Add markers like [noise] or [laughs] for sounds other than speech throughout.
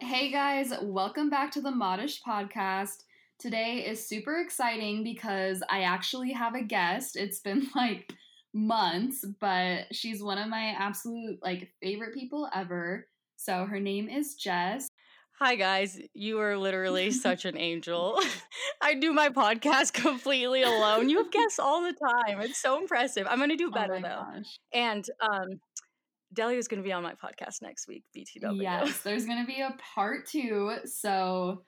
Hey guys, welcome back to the Modish podcast. Today is super exciting because I actually have a guest. It's been [laughs] like months, but she's one of my absolute like favorite people ever. So her name is Jess. Hi guys, you are literally [laughs] such an angel. [laughs] I do my podcast [laughs] completely alone. You have guests all the time. It's so impressive. I'm going to do better oh though. gosh. And um is going to be on my podcast next week, BTW. Yes, there's gonna be a part two. So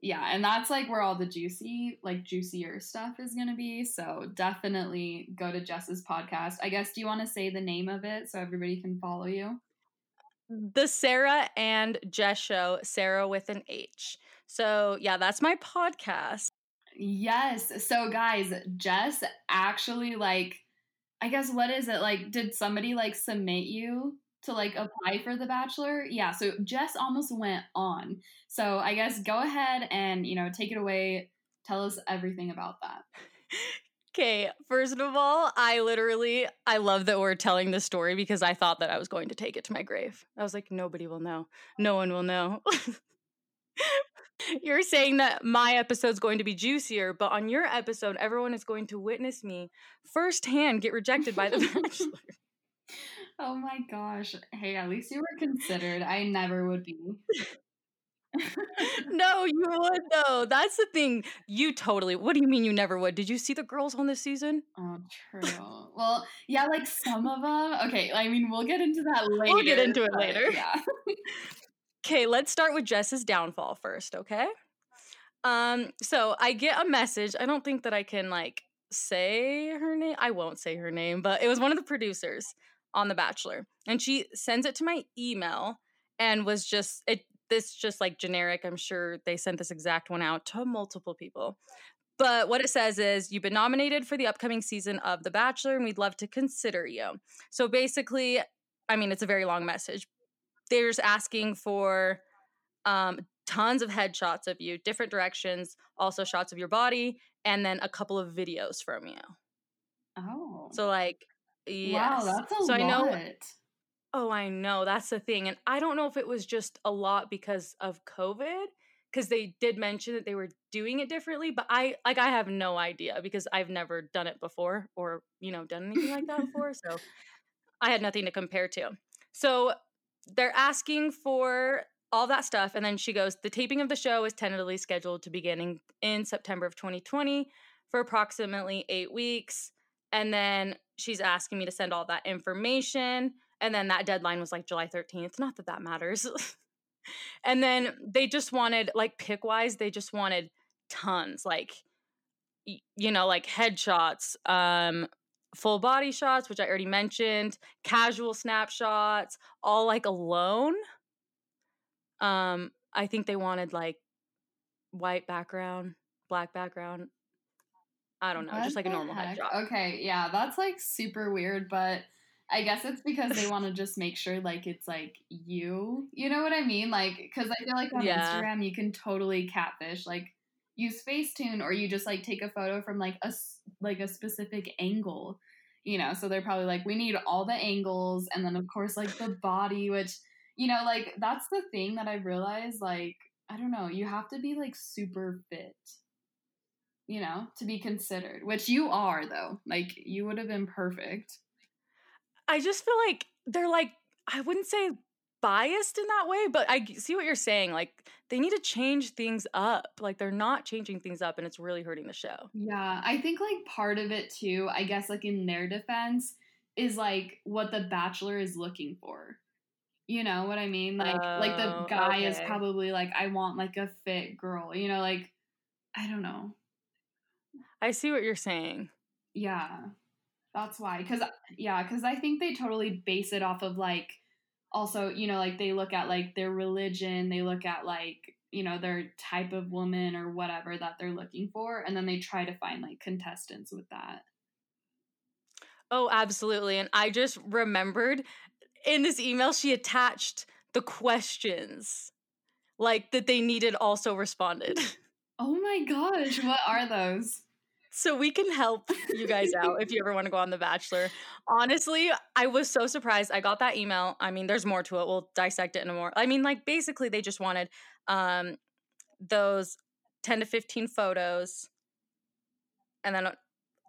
yeah, and that's like where all the juicy, like juicier stuff is gonna be. So definitely go to Jess's podcast. I guess do you want to say the name of it so everybody can follow you? The Sarah and Jess show, Sarah with an H. So, yeah, that's my podcast. Yes. So guys, Jess actually like I guess what is it? Like did somebody like submit you to like apply for the bachelor? Yeah, so Jess almost went on. So I guess go ahead and, you know, take it away. Tell us everything about that. [laughs] Okay, first of all, I literally I love that we're telling this story because I thought that I was going to take it to my grave. I was like nobody will know. No one will know. [laughs] You're saying that my episode's going to be juicier, but on your episode everyone is going to witness me firsthand get rejected by the [laughs] bachelor. Oh my gosh. Hey, at least you were considered. I never would be. [laughs] [laughs] no, you would though. That's the thing. You totally. What do you mean you never would? Did you see the girls on this season? Oh, true. [laughs] well, yeah, like some of them. Okay, I mean, we'll get into that later. We'll get into it later. Yeah. [laughs] Okay, let's start with Jess's downfall first, okay? Um, so I get a message. I don't think that I can like say her name. I won't say her name, but it was one of the producers on The Bachelor. And she sends it to my email and was just it this just like generic. I'm sure they sent this exact one out to multiple people. But what it says is you've been nominated for the upcoming season of The Bachelor and we'd love to consider you. So basically, I mean, it's a very long message. They're just asking for um, tons of headshots of you, different directions, also shots of your body, and then a couple of videos from you. Oh. So like, yes. Wow, that's a so lot. I know. Oh, I know. That's the thing, and I don't know if it was just a lot because of COVID, because they did mention that they were doing it differently, but I like I have no idea because I've never done it before or you know done anything like that before, [laughs] so I had nothing to compare to. So they're asking for all that stuff and then she goes the taping of the show is tentatively scheduled to begin in, in september of 2020 for approximately eight weeks and then she's asking me to send all that information and then that deadline was like july 13th not that that matters. [laughs] And then they just wanted like pick wise they just wanted tons like you know like headshots um full body shots which i already mentioned casual snapshots all like alone. Um i think they wanted like white background black background. I don't know What just like a normal heck? headshot Okay, yeah, that's like super weird, but I guess it's because they [laughs] want to just make sure like it's like you. You know what I mean? Like cuz I feel like on Yeah. Instagram you can totally catfish like use Facetune or you just like take a photo from like a like a specific angle. You know, so they're probably like we need all the angles and then of course like the [laughs] body which you know like that's the thing that I realized like I don't know, you have to be like super fit you know, to be considered, which you are though. Like you would have been perfect. I just feel like they're like i wouldn't say biased in that way but I see what you're saying like they need to change things up like they're not changing things up and it's really hurting the show Yeah, I think like part of it too, I guess like in their defense is like what the bachelor is looking for. You know what I mean? Like like the Oh, guy is probably like I want like a fit girl. You know like I don't know. i see what you're saying Yeah. That's why cuz yeah, cuz I think they totally base it off of like also, you know, like they look at like their religion, they look at like, you know, their type of woman or whatever that they're looking for and then they try to find like contestants with that. Oh, absolutely. And I just remembered in this email, she attached the questions like that they needed also responded. Oh my gosh, what are [laughs] those? So we can help you guys out if you ever want to go on The Bachelor. Honestly, I was so surprised. I got that email. I mean, there's more to it. We'll dissect it in a more. I mean, like basically they just wanted um those 10 to 15 photos and then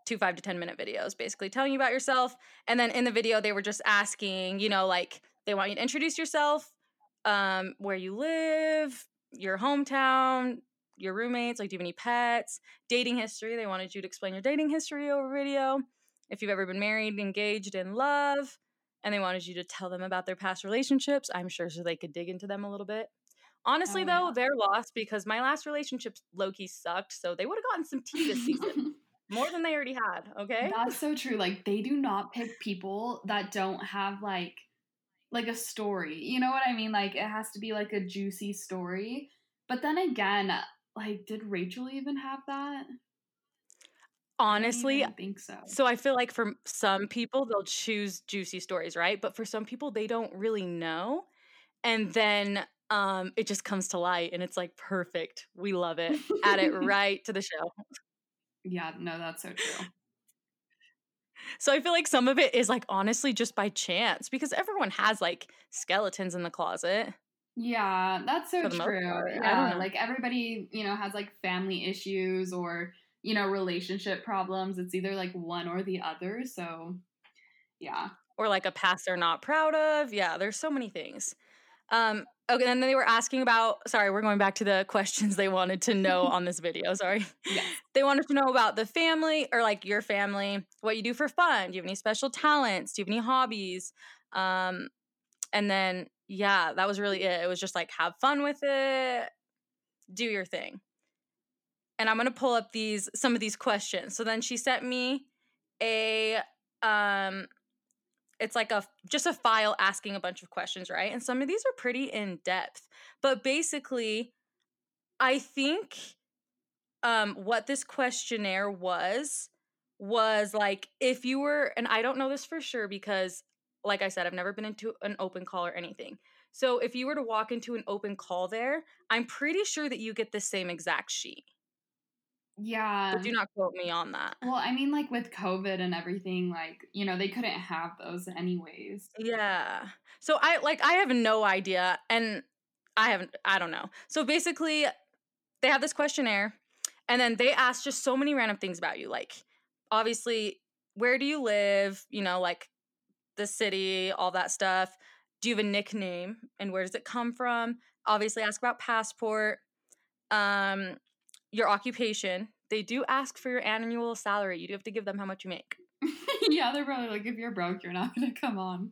two 5 to 10 minute videos basically telling you about yourself and then in the video they were just asking, you know, like they want you to introduce yourself, um where you live, your hometown, your roommates, like do you have any pets, dating history. They wanted you to explain your dating history over video. If you've ever been married, engaged, in love, and they wanted you to tell them about their past relationships, I'm sure so they could dig into them a little bit. Honestly, Oh, though, yeah. they're lost because my last relationship low key sucked, so they would have gotten some tea this season. [laughs] More than they already had, okay? That's so true. Like they do not pick people that don't have like like a story. You know what I mean? Like it has to be like a juicy story. But then again, like did Rachel even have that? I don't Honestly, even think so. So I feel like for some people they'll choose juicy stories, right? But for some people they don't really know. And then um it just comes to light and it's like perfect. We love it. Add it [laughs] right to the show. yeah, no, that's so true. So I feel like some of it is like honestly just by chance because everyone has like skeletons in the closet. Yeah, that's so For the most true. part, I don't Yeah, know. like everybody, you know, has like family issues or, you know, relationship problems. It's either like one or the other. So, yeah. Or like a past they're not proud of. Yeah, there's so many things. Um okay, and then they were asking about sorry, we're going back to the [laughs] questions they wanted to know [laughs] on this video. Sorry. Yes. [laughs] they wanted to know about the family or like your family, what you do for fun. Do you have any special talents? Do you have any hobbies? Um, and then yeah, that was really it. It was just like have fun with it, do your thing. And I'm gonna pull up these some of these questions. So then she sent me a um it's like a just a file asking a bunch of questions, right? And some of these are pretty in depth. But basically, I think um what this questionnaire was was like if you were and I don't know this for sure because like I said I've never been into an open call or anything. So if you were to walk into an open call there, I'm pretty sure that you get the same exact sheet. Yeah. But do not quote me on that. Well, I mean, like with COVID and everything, like, you know, they couldn't have those anyways. Yeah. So I like I have no idea and I haven't I don't know. So basically they have this questionnaire and then they ask just so many random things about you like obviously where do you live, you know, like the city, all that stuff. Do you have a nickname and where does it come from? Obviously ask about passport, um your occupation. They do ask for your annual salary. You do have to give them how much you make. [laughs] yeah, they're probably like, if you're broke, you're not going to come on.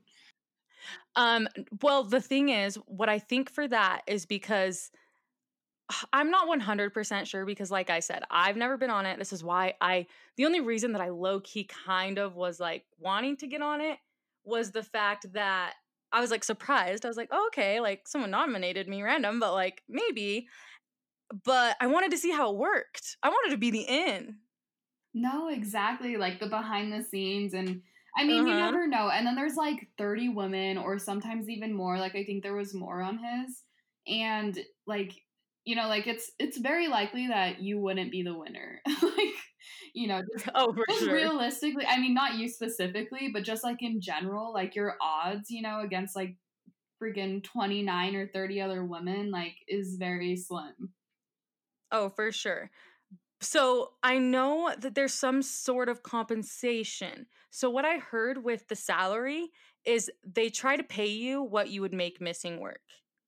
Um, well, the thing is, what I think for that is because I'm not 100% sure because, like I said, I've never been on it. This is why I, the only reason that I low key kind of was like wanting to get on it was the fact that I was like surprised. I was like, oh, okay, like someone nominated me random, but like maybe. But I wanted to see how it worked. I wanted to be the in. No, exactly. Like the behind the scenes. And I mean, you Uh-huh. never know. And then there's like 30 women or sometimes even more. Like I think there was more on his. And like, you know, like it's it's very likely that you wouldn't be the winner. [laughs] like, you know, just, [laughs] Oh, for just sure. realistically, I mean, not you specifically, but just like in general, like your odds, you know, against like freaking 29 or 30 other women, like is very slim. Oh, for sure. So I know that there's some sort of compensation. So what I heard with the salary is they try to pay you what you would make missing work.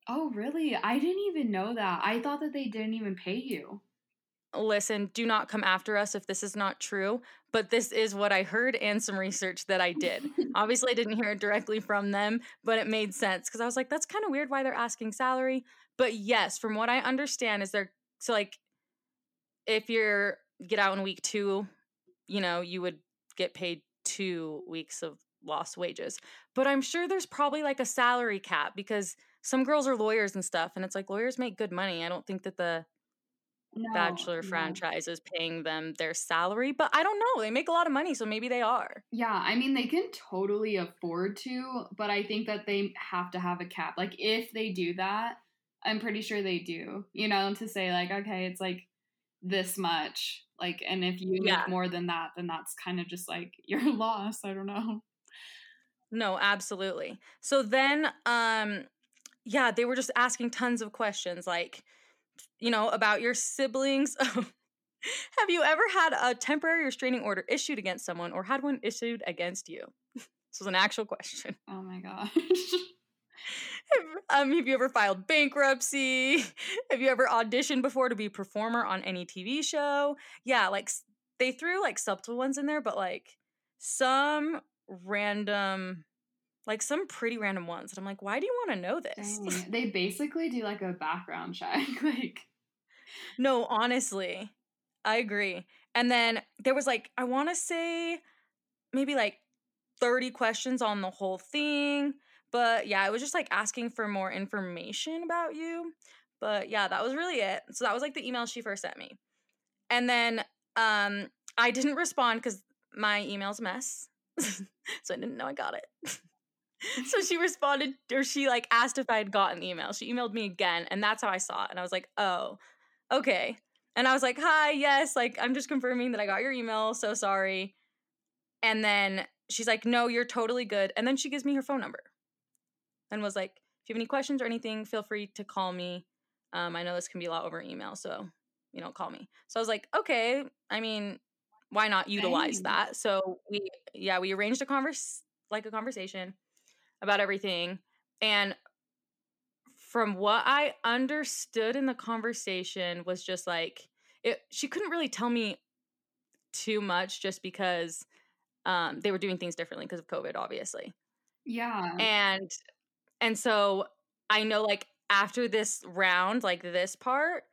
Oh, really? I didn't even know that. I thought that they didn't even pay you. Listen, do not come after us if this is not true, but this is what I heard and some research that I did. [laughs] Obviously, I didn't hear it directly from them, but it made sense because I was like, that's kind of weird why they're asking salary. But yes, from what I understand, is they're so like if you're get out in week two, you know, you would get paid two weeks of lost wages. But I'm sure there's probably like a salary cap because some girls are lawyers and stuff, and it's like lawyers make good money. I don't think that the No, Bachelor no. franchise is paying them their salary, but I don't know. They make a lot of money, so maybe they are. Yeah, I mean they can totally afford to, but I think that they have to have a cap. Like if they do that, I'm pretty sure they do. You know, to say like, okay, it's like this much. Like, and if you Yeah. make more than that, then that's kind of just like [laughs] your loss. I don't know. No, absolutely. So then um yeah, they were just asking tons of questions like you know, about your siblings. [laughs] Have you ever had a temporary restraining order issued against someone or had one issued against you? [laughs] This was an actual question. Oh my gosh. [laughs] um, have you ever filed bankruptcy? Have you ever auditioned before to be a performer on any TV show? Yeah, like they threw like subtle ones in there, but like some random, like some pretty random ones. And I'm like, why do you want to know this? Dang. [laughs] They basically do like a background check. [laughs] like, No, honestly, I agree. And then there was like, I want to say maybe like 30 questions on the whole thing. But yeah, it was just like asking for more information about you. But yeah, that was really it. So that was like the email she first sent me. And then um I didn't respond because my email's a mess. [laughs] so I didn't know I got it. So she responded or she like asked if I had gotten the email. She emailed me again, and that's how I saw it. And I was like, oh, okay. And I was like, hi, yes, like I'm just confirming that I got your email. So sorry. And then she's like, no, you're totally good. And then she gives me her phone number and was like, if you have any questions or anything, feel free to call me. Um, I know this can be a lot over email, so you know, call me. So I was like, okay. I mean, why not utilize that? So we, yeah, we arranged a converse, like a conversation about everything, and from what I understood in the conversation was just like it. She couldn't really tell me too much, just because um, they were doing things differently because of COVID, obviously yeah. and and so i know like after this round like this part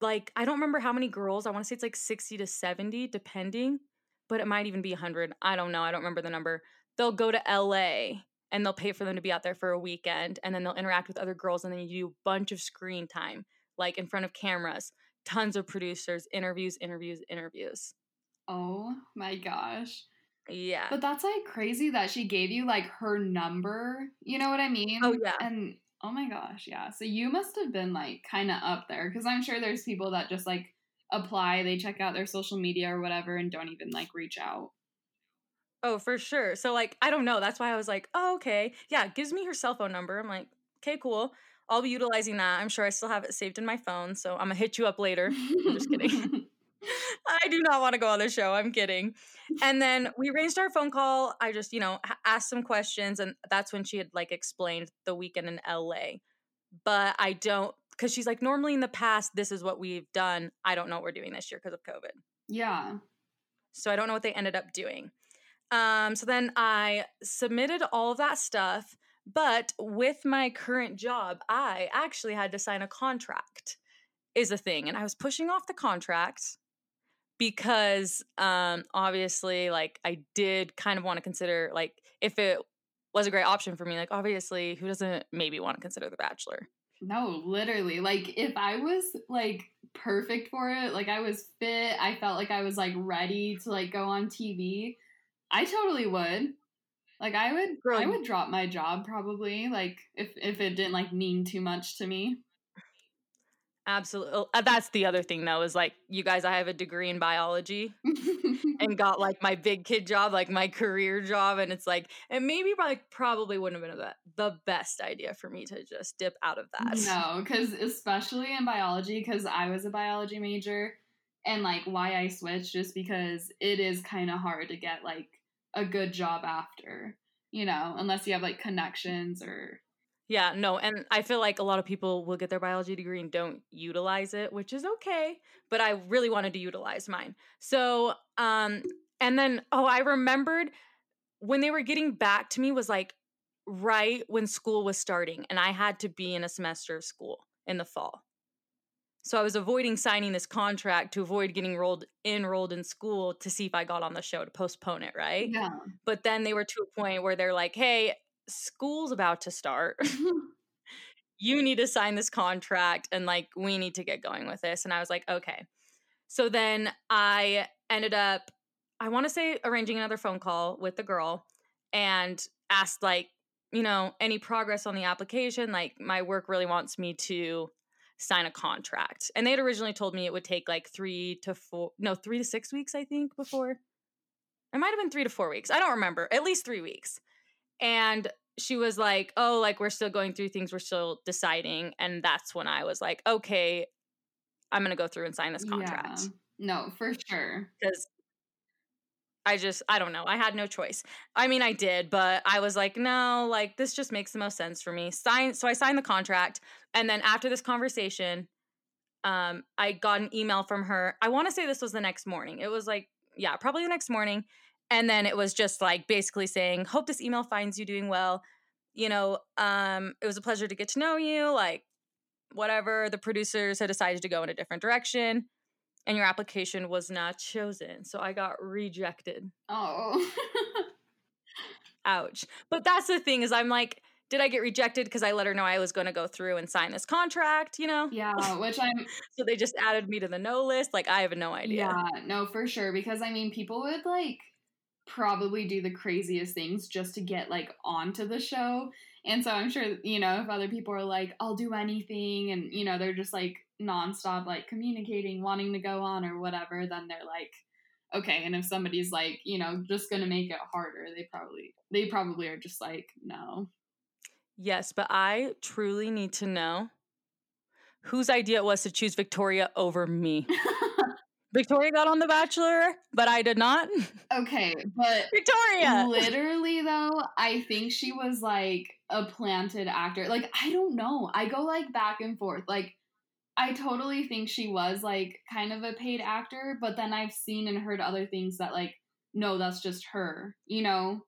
like i don't remember how many girls i want to say it's like 60 to 70 depending but it might even be 100 i don't know i don't remember the number they'll go to la and they'll pay for them to be out there for a weekend and then they'll interact with other girls and then you do a bunch of screen time like in front of cameras tons of producers interviews interviews interviews oh my gosh. yeah But that's like crazy that she gave you like her number. You know what I oh, mean? Oh, yeah. And oh my gosh, yeah. So you must have been like kind of up there because I'm sure there's people that just like apply, they check out their social media or whatever and don't even like reach out. Oh, for sure. So like I don't know. That's why I was like, oh, okay. Yeah, gives me her cell phone number. I'm like, okay, cool. I'll be utilizing that. I'm sure I still have it saved in my phone. So I'm gonna hit you up later. I'm just kidding. [laughs] [laughs] I do not want to go on the show. I'm kidding. And then we arranged our phone call. I just, you know, asked some questions, and that's when she had like explained the weekend in LA. But I don't, because she's like, normally in the past, this is what we've done. I don't know what we're doing this year because of COVID. yeah. So I don't know what they ended up doing. Um, so then I submitted all of that stuff, but with my current job, I actually had to sign a contract, is a thing. And I was pushing off the contract because um obviously like I did kind of want to consider like if it was a great option for me, like obviously who doesn't maybe want to consider the bachelor? No, literally. Like if I was like perfect for it, like I was fit, I felt like I was like ready to like go on TV, I totally would. Like I would Girl, I would drop my job probably, like if if it didn't like mean too much to me. Absolutely. Uh, That's the other thing though, is like you guys, I have a degree in biology. [laughs] and got like my big kid job, like my career job, and it's like, and maybe like probably wouldn't have been the, the best idea for me to just dip out of that. No, because especially in biology, because I was a biology major, and like why I switched just because it is kind of hard to get like a good job after, you know, unless you have like connections or Yeah, no, and I feel like a lot of people will get their biology degree and don't utilize it, which is okay. But I really wanted to utilize mine. So, um, and then oh, I remembered when they were getting back to me was like right when school was starting, and I had to be in a semester of school in the fall. So I was avoiding signing this contract to avoid getting enrolled enrolled in school to see if I got on the show to postpone it, right? yeah. But then they were to a point where they're like, "Hey, school's about to start." Mm-hmm. [laughs] you need to sign this contract and like we need to get going with this and i was like okay so then i ended up i want to say arranging another phone call with the girl and asked like you know any progress on the application like my work really wants me to sign a contract. And they had originally told me it would take like three to four, no, three to six weeks, I think, before. It might have been three to four weeks. I don't remember. At least three weeks. And she was like, oh, like we're still going through things, we're still deciding. And that's when I was like, okay, I'm going to go through and sign this contract. Yeah. No, for sure. Because I just, I don't know. I had no choice. I mean, I did, but I was like, no, like this just makes the most sense for me. Sign. So I signed the contract. And then after this conversation, um, I got an email from her. I want to say this was the next morning. It was like, yeah, probably the next morning. And then it was just like basically saying, hope this email finds you doing well. You know, um, it was a pleasure to get to know you. Like, whatever. The producers had decided to go in a different direction and your application was not chosen. So I got rejected. Oh. [laughs] Ouch. But that's the thing is I'm like, did I get rejected because I let her know I was going to go through and sign this contract, you know? yeah, which I'm [laughs] So they just added me to the no list. Like I have no idea. Yeah, no, for sure. Because I mean, people would like probably do the craziest things just to get like onto the show. And so I'm sure, you know, if other people are like, I'll do anything, and, you know, they're just like nonstop, like communicating, wanting to go on or whatever, then they're like, okay. And if somebody's like, you know, just gonna make it harder, they probably, they probably are just like, no. Yes, but I truly need to know whose idea it was to choose Victoria over me. [laughs] Victoria got on The Bachelor, but I did not. okay, but [laughs] Victoria! literally though, I think she was like a planted actor. Like, I don't know. I go like back and forth. Like, I totally think she was like kind of a paid actor, but then I've seen and heard other things that like, no, that's just her, you know?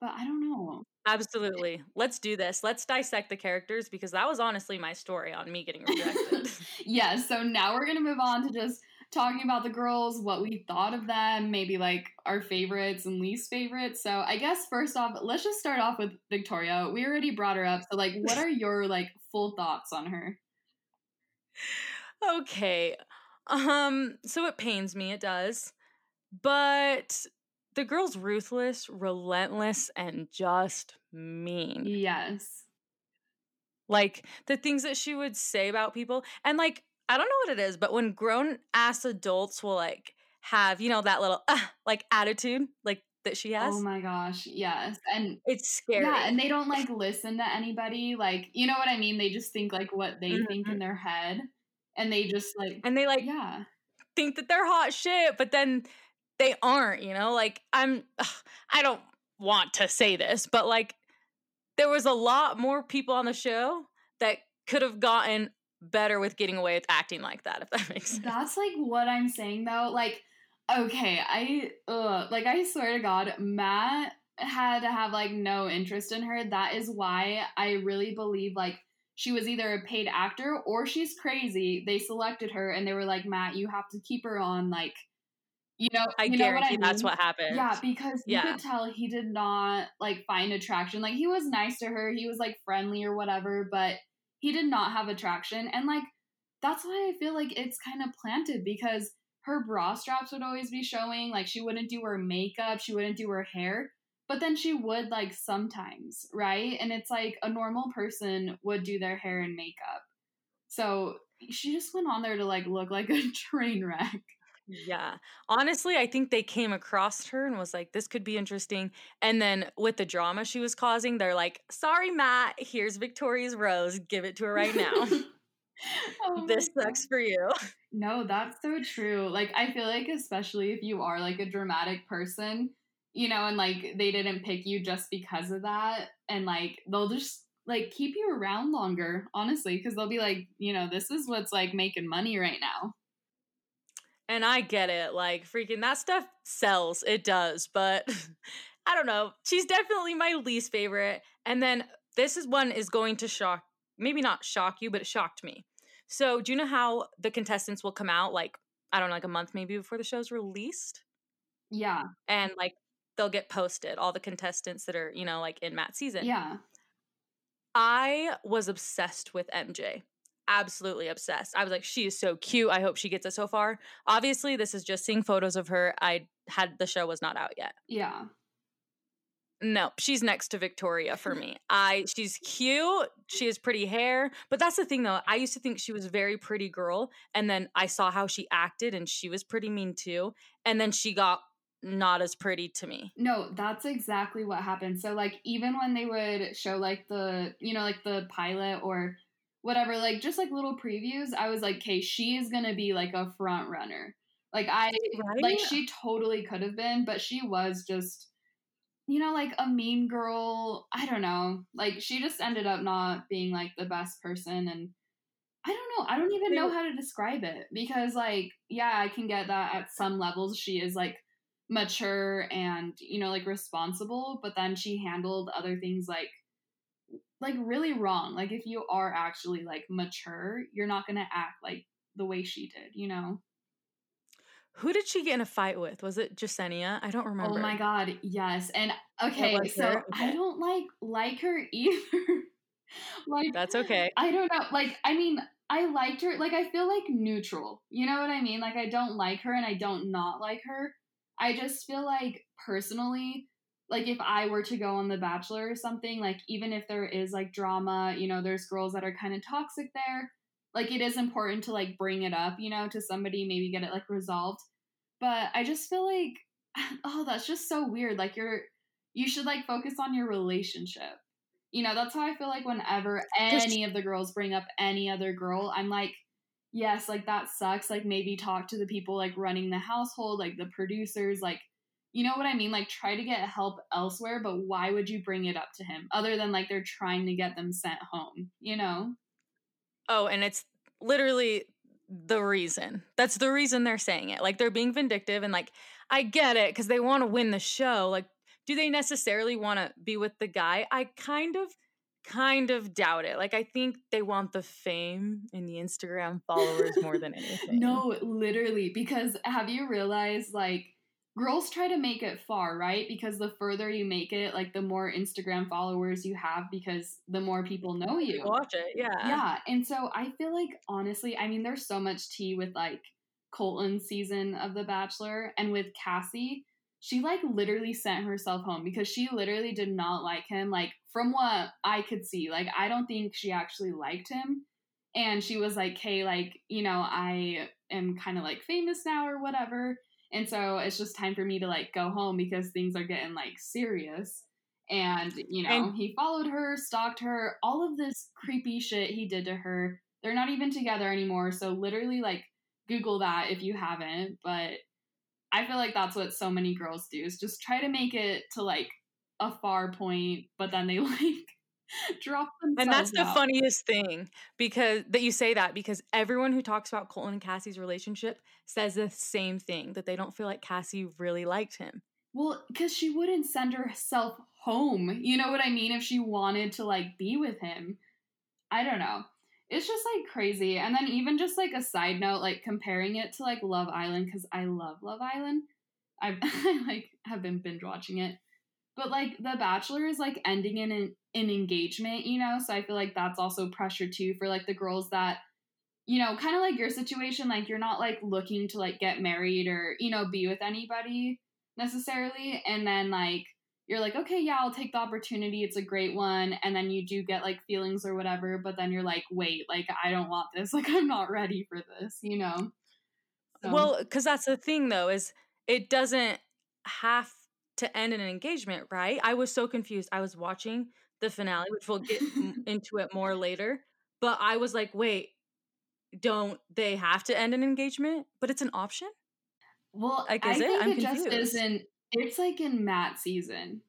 But I don't know. Absolutely. Let's do this. Let's dissect the characters because that was honestly my story on me getting rejected. [laughs] yeah, so now we're gonna move on to just talking about the girls, what we thought of them, maybe like our favorites and least favorites. So I guess first off, let's just start off with Victoria. We already brought her up. So like what are [laughs] your like full thoughts on her? Okay. Um, so it pains me, it does. But the girl's ruthless, relentless, and just mean. Yes. Like the things that she would say about people. And like, I don't know what it is, but when grown ass adults will like have, you know, that little uh, like attitude, like that she has. Oh my gosh, yes. And it's scary. yeah, and they don't like [laughs] listen to anybody. Like, you know what I mean? They just think like what they think Mhm. in their head. And they just like and they like yeah. think that they're hot shit, but then they aren't, you know? Like I'm ugh, I don't want to say this, but like there was a lot more people on the show that could have gotten better with getting away with acting like that, if that [laughs] makes sense. That's like what I'm saying though. Like, okay, I ugh, like I swear to God, Matt had to have like no interest in her. That is why I really believe like she was either a paid actor or she's crazy. They selected her and they were like, Matt, you have to keep her on. Like, you know, I you know what guarantee I that's mean? what happened. Yeah, because you Yeah. could tell he did not like find attraction. Like he was nice to her, he was like friendly or whatever, but he did not have attraction. And like that's why I feel like it's kind of planted because her bra straps would always be showing. Like she wouldn't do her makeup, she wouldn't do her hair, but then she would like sometimes, right? And it's like a normal person would do their hair and makeup. So she just went on there to like look like a [laughs] train wreck. Yeah. Honestly, I think they came across her and was like, this could be interesting. And then with the drama she was causing, they're like, sorry, Matt, here's Victoria's rose. Give it to her right now. [laughs] Oh [laughs] this God. sucks for you. No, that's so true. Like I feel like especially if you are like a dramatic person, you know, and like they didn't pick you just because of that and like they'll just like keep you around longer, honestly, cuz they'll be like, you know, this is what's like making money right now. And I get it. Like, freaking that stuff sells. It does. But [laughs] I don't know. She's definitely my least favorite. And then this is one is going to shock, maybe not shock you, but it shocked me. So, do you know how the contestants will come out like, I don't know, like a month maybe before the show's released? Yeah. And like they'll get posted, all the contestants that are, you know, like in Matt's season. Yeah. I was obsessed with MJ. Absolutely obsessed. I was like, she is so cute. I hope she gets it so far. Obviously, this is just seeing photos of her. I had the show was not out yet. Yeah. No, she's next to Victoria for me. I she's cute, she has pretty hair, but that's the thing though. I used to think she was a very pretty girl, and then I saw how she acted, and she was pretty mean too. And then she got not as pretty to me. No, that's exactly what happened. So like even when they would show like the you know like the pilot or whatever, like just like little previews, I was like, okay, she is gonna be like a front runner. Like I Right? like she totally could have been, but she was just you know like a mean girl. I don't know. Like she just ended up not being like the best person and I don't know. I don't even know how to describe it because like yeah, I can get that at some levels she is like mature and you know like responsible, but then she handled other things like like really wrong. Like if you are actually like mature, you're not going to act like the way she did, you know. Who did she get in a fight with? Was it Jessenia? I don't oh remember. Oh my god, yes. And okay, so her? I don't like like her either. [laughs] like That's okay. I don't know. Like, I mean, I liked her. Like, I feel like neutral. You know what I mean? Like, I don't like her and I don't not like her. I just feel like personally, like if I were to go on The Bachelor or something, like even if there is like drama, you know, there's girls that are kind of toxic there. Like it is important to like bring it up, you know, to somebody, maybe get it like resolved. But I just feel like, [laughs] oh, that's just so weird. Like you're, you should like focus on your relationship. You know, that's how I feel like whenever any of the girls bring up any other girl, I'm like, yes, like that sucks. Like maybe talk to the people like running the household, like the producers, like you know what I mean? Like try to get help elsewhere, but why would you bring it up to him other than like they're trying to get them sent home, you know? Oh, and it's literally the reason. That's the reason they're saying it. Like they're being vindictive and like I get it cuz they want to win the show. Like do they necessarily want to be with the guy? I kind of kind of doubt it. Like I think they want the fame and the Instagram followers more than [laughs] anything. No, literally, because have you realized like girls try to make it far, right? Because the further you make it, like the more Instagram followers you have because the more people know you. watch it. Yeah. Yeah. And so I feel like honestly, I mean, there's so much tea with like Colton's season of The Bachelor and with Cassie. She like literally sent herself home because she literally did not like him. Like, from what I could see, like, I don't think she actually liked him. And she was like, hey, like, you know, I am kind of like famous now or whatever. And so it's just time for me to like go home because things are getting like serious. And, you know, And- he followed her, stalked her, all of this creepy shit he did to her. They're not even together anymore. So literally, like, Google that if you haven't. But I feel like that's what so many girls do is just try to make it to like a far point, but then they [laughs] like [laughs] drop themselves. And that's the out. funniest thing because that you say that because everyone who talks about Colton and Cassie's relationship says the same thing that they don't feel like Cassie really liked him. Well, because she wouldn't send herself home. You know what I mean? If she wanted to like be with him. I don't know. It's just like crazy. And then even just like a side note, like comparing it to like Love Island, because I love Love Island. I've [laughs] I like have been binge watching it. But like The Bachelor is like ending in an, an engagement, you know? So I feel like that's also pressure too for like the girls that you know, kind of like your situation, like you're not like looking to like get married or, you know, be with anybody necessarily and then like you're like okay yeah i'll take the opportunity it's a great one and then you do get like feelings or whatever but then you're like wait like i don't want this [laughs] like i'm not ready for this you know So- Well, because that's the thing though, is it doesn't have to end in an engagement, right? I was so confused. I was watching the finale, which we'll get [laughs] into it more later, but I was like, wait, don't they have to end an engagement? But it's an option? well like, i is it? think I'm it just isn't it's like in matt season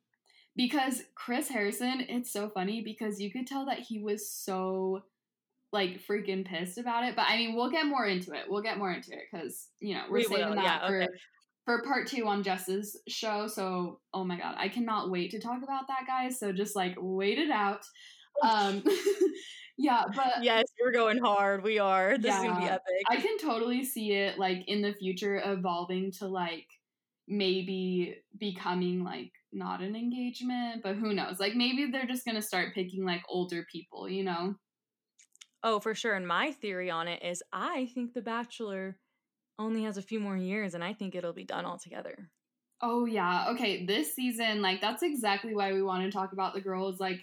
because chris harrison it's so funny because you could tell that he was so like freaking pissed about it but i mean we'll get more into it we'll get more into it because you know we're We saving will, that yeah, for okay. For part two on Jess's show. So, oh my god, I cannot wait to talk about that, guys. So just like wait it out. Um, [laughs] yeah, but Yes, we're going hard. We are. This is gonna be epic. I can totally see it like in the future evolving to like maybe becoming like not an engagement, but who knows? Like maybe they're just gonna start picking like older people, you know? Oh, for sure. And my theory on it is I think The Bachelor only has a few more years and I think it'll be done altogether. Oh yeah. Okay, this season, like that's exactly why we want to talk about the girls. Like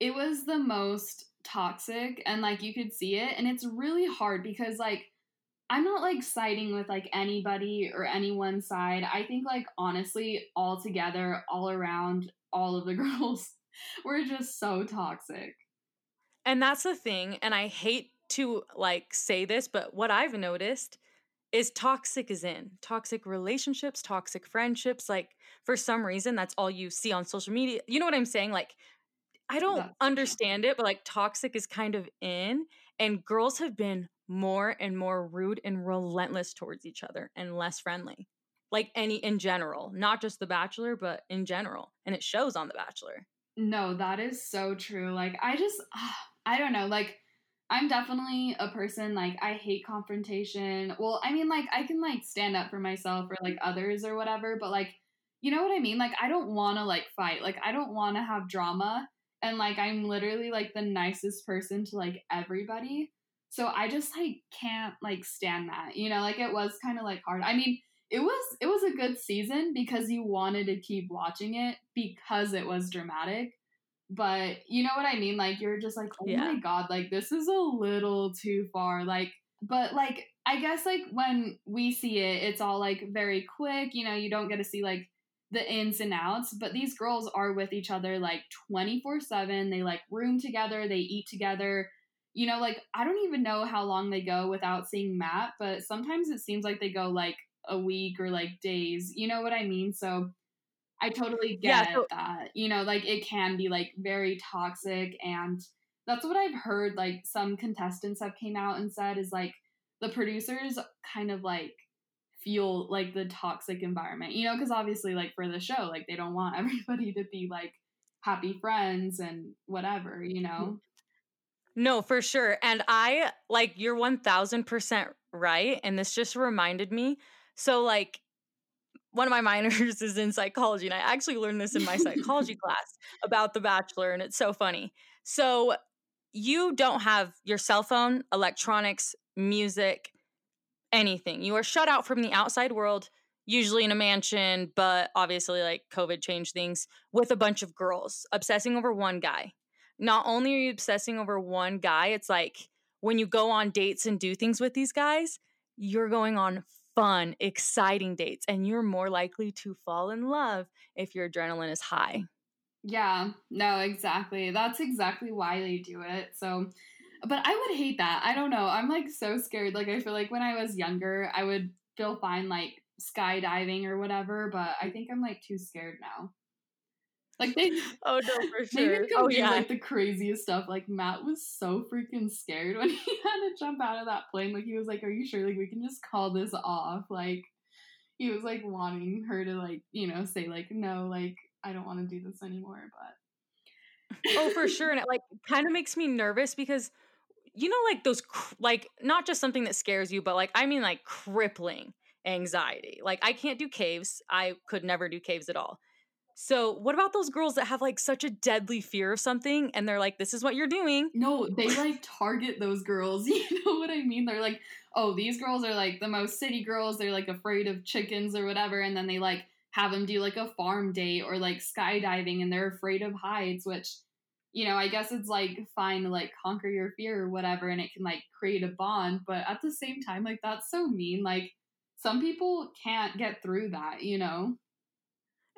it was the most toxic and like you could see it and it's really hard because like I'm not like siding with like anybody or any one side. I think like honestly all together, all around, all of the [laughs] girls were just so toxic. And that's the thing and I hate to like say this, but what I've noticed is toxic is in toxic relationships, toxic friendships. Like for some reason, that's all you see on social media. You know what I'm saying? Like I don't That's understand it, but like toxic is kind of in, and girls have been more and more rude and relentless towards each other and less friendly. Like any in general, not just The Bachelor, but in general. And it shows on The Bachelor. No, that is so true. Like I just [sighs] I don't know, like I'm definitely a person like I hate confrontation. Well, I mean like I can like stand up for myself or like others or whatever, but like you know what I mean? Like I don't want to like fight. Like I don't want to have drama and like I'm literally like the nicest person to like everybody. So I just like can't like stand that. You know, like it was kind of like hard. I mean, it was it was a good season because you wanted to keep watching it because it was dramatic but you know what I mean? Like you're just like, oh Yeah. my god, like this is a little too far. Like, but like I guess like when we see it, it's all like very quick. You know, you don't get to see like the ins and outs. But these girls are with each other like twenty four seven. They like room together. They eat together. You know, like I don't even know how long they go without seeing Matt, but sometimes it seems like they go like a week or like days. You know what I mean? So I totally Yeah, get so that. You know, like it can be like very toxic and that's what I've heard like some contestants have came out and said is like the producers kind of like feel like the toxic environment. You know, cuz obviously like for the show like they don't want [laughs] everybody to be like happy friends and whatever, you know. Mm-hmm. No, for sure. And I like you're 1000% right. And this just reminded me. So, like, one of my minors [laughs] is in psychology, and I actually learned this in my psychology [laughs] class about The Bachelor, and it's so funny. So, you don't have your cell phone, electronics, music, anything. You are shut out from the outside world, usually in a mansion, but obviously, like, COVID changed things with a bunch of girls obsessing over one guy. Not only are you obsessing over one guy, it's like when you go on dates and do things with these guys, you're going on fun, exciting dates, and you're more likely to fall in love if your adrenaline is high. Yeah, no, exactly. That's exactly why they do it. So, but I would hate that. I don't know. I'm like so scared. Like, I feel like when I was younger, I would feel fine like skydiving or whatever, but I mm. think I'm like too scared now. Like, they. [laughs] Oh no, for They sure. could Oh do yeah. like the craziest stuff. Like Matt was so freaking scared when [laughs] he had to jump out of that plane. Like he was like, "Are you sure? Like we can just call this off?" Like he was like wanting her to like you know say like no, like I don't want to do this anymore. But Oh, for sure. And [laughs] it like kind of makes me nervous because you know, like those, cr- like not just something that scares you, but like I mean, like crippling anxiety. Like I can't do caves. I could never do caves at all. So, what about those girls that have like such a deadly fear of something and they're like, this is what you're doing? No, they like target those girls. [laughs] You know what I mean? They're like, oh, these girls are like the most city girls. They're like afraid of chickens or whatever. And then they like have them do like a farm date or like skydiving and they're afraid of heights, which, you know, I guess it's like fine to like conquer your fear or whatever and it can like create a bond. But at the same time, like that's so mean. Like some people can't get through that, you know?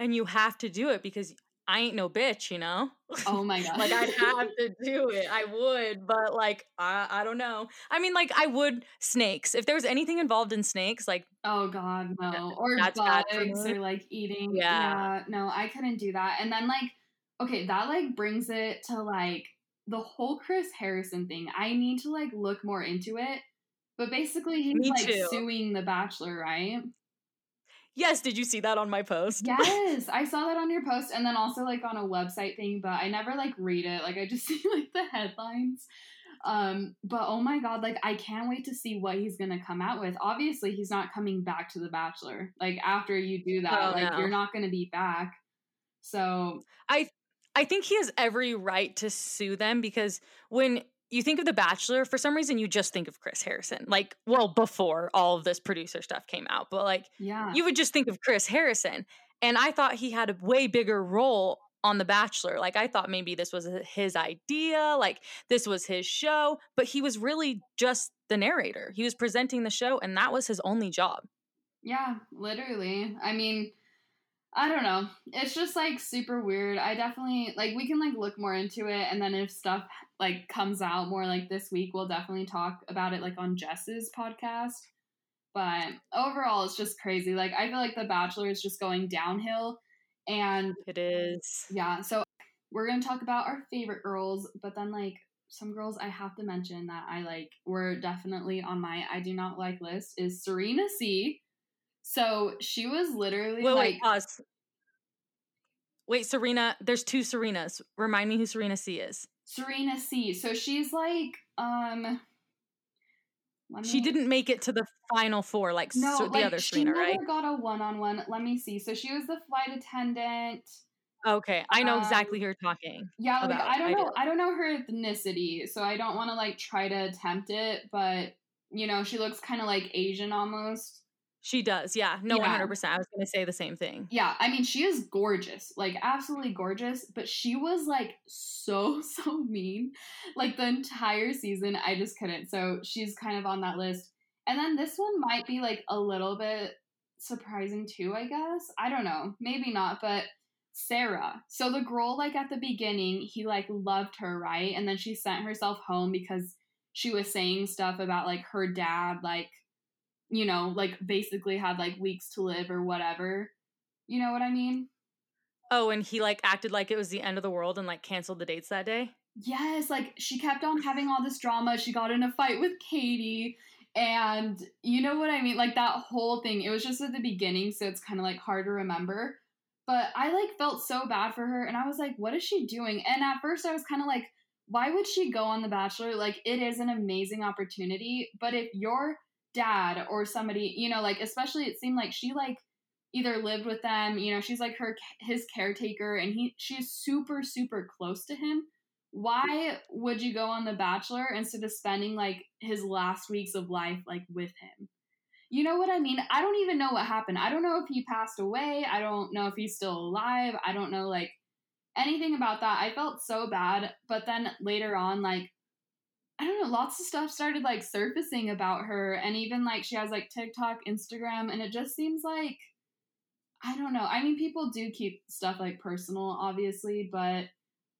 And you have to do it because I ain't no bitch, you know? Oh my God. [laughs] like I'd have to do it. I would, but like I I don't know. I mean like I would snakes. If there was anything involved in snakes, like Oh God, no. Or bugs or like eating. Yeah. Yeah. No, I couldn't do that. And then like, okay, that like brings it to like the whole Chris Harrison thing. I need to like look more into it. But basically he's Me like too. suing the Bachelor, right? Yes, did you see that on my post? Yes, I saw that on your post and then also like on a website thing, but I never like read it. Like I just [laughs] see like the headlines. Um, but oh my god, like I can't wait to see what he's gonna come out with. Obviously, he's not coming back to the Bachelor. Like after you do that, Oh, like no. you're not gonna be back. So I I think he has every right to sue them because when you think of The Bachelor, for some reason, you just think of Chris Harrison. Like, well, before all of this producer stuff came out, but like, Yeah. you would just think of Chris Harrison. And I thought he had a way bigger role on The Bachelor. Like, I thought maybe this was his idea, like, this was his show, but he was really just the narrator. He was presenting the show, and that was his only job. Yeah, literally. I mean, I don't know. It's just like super weird. I definitely like we can like look more into it and then if stuff like comes out more like this week, we'll definitely talk about it like on Jess's podcast. But overall, it's just crazy. Like I feel like The Bachelor is just going downhill and It is. yeah, so we're gonna talk about our favorite girls, but then like some girls I have to mention that I like were definitely on my I do not like list is Serena C. So she was literally Wait, like wait, pause. Wait, Serena, there's two Serenas. Remind me who Serena C is. Serena C. So she's like um She didn't make it to the final four like no, Ser- the like, other she never right? got a one on one. Let me see. So she was the flight attendant. Okay, I know um, exactly who you're talking. Yeah, like. I don't I know. do. I don't know her ethnicity, so I don't want to like try to attempt it. But you know, she looks kind of like Asian almost. She does, yeah. No, Yeah. 100%. I was going to say the same thing. Yeah, I mean, she is gorgeous, like absolutely gorgeous. But she was like so [laughs] so mean, like the entire season. I just couldn't. So she's kind of on that list. And then this one might be like a little bit surprising too. I guess I don't know. Maybe not, but. Sarah. So the girl, like at the beginning, he like loved her, right? And then she sent herself home because she was saying stuff about like her dad, like, you know, like basically had like weeks to live or whatever. You know what I mean? Oh, and he like acted like it was the end of the world and like canceled the dates that day. Yes, like she kept on having all this drama. She got in a fight with Katie. And you know what I mean? Like that whole thing. It was just at the beginning, so it's kind of like hard to remember. But I like felt so bad for her and I was like, what is she doing? And at first I was kind of like, why would she go on The Bachelor? Like it is an amazing opportunity. But if your dad or somebody, you know, like especially it seemed like she like either lived with them, you know, she's like her his caretaker and he she's super, super close to him why would you go on The Bachelor instead of spending like his last weeks of life like with him? You know what I mean? I don't even know what happened. I don't know if he passed away. I don't know if he's still alive. I don't know like anything about that. I felt so bad. But then later on, like, I don't know, lots of stuff started like surfacing about her. And even like she has like TikTok, Instagram, and it just seems like, I don't know. I mean, people do keep stuff like personal, obviously, but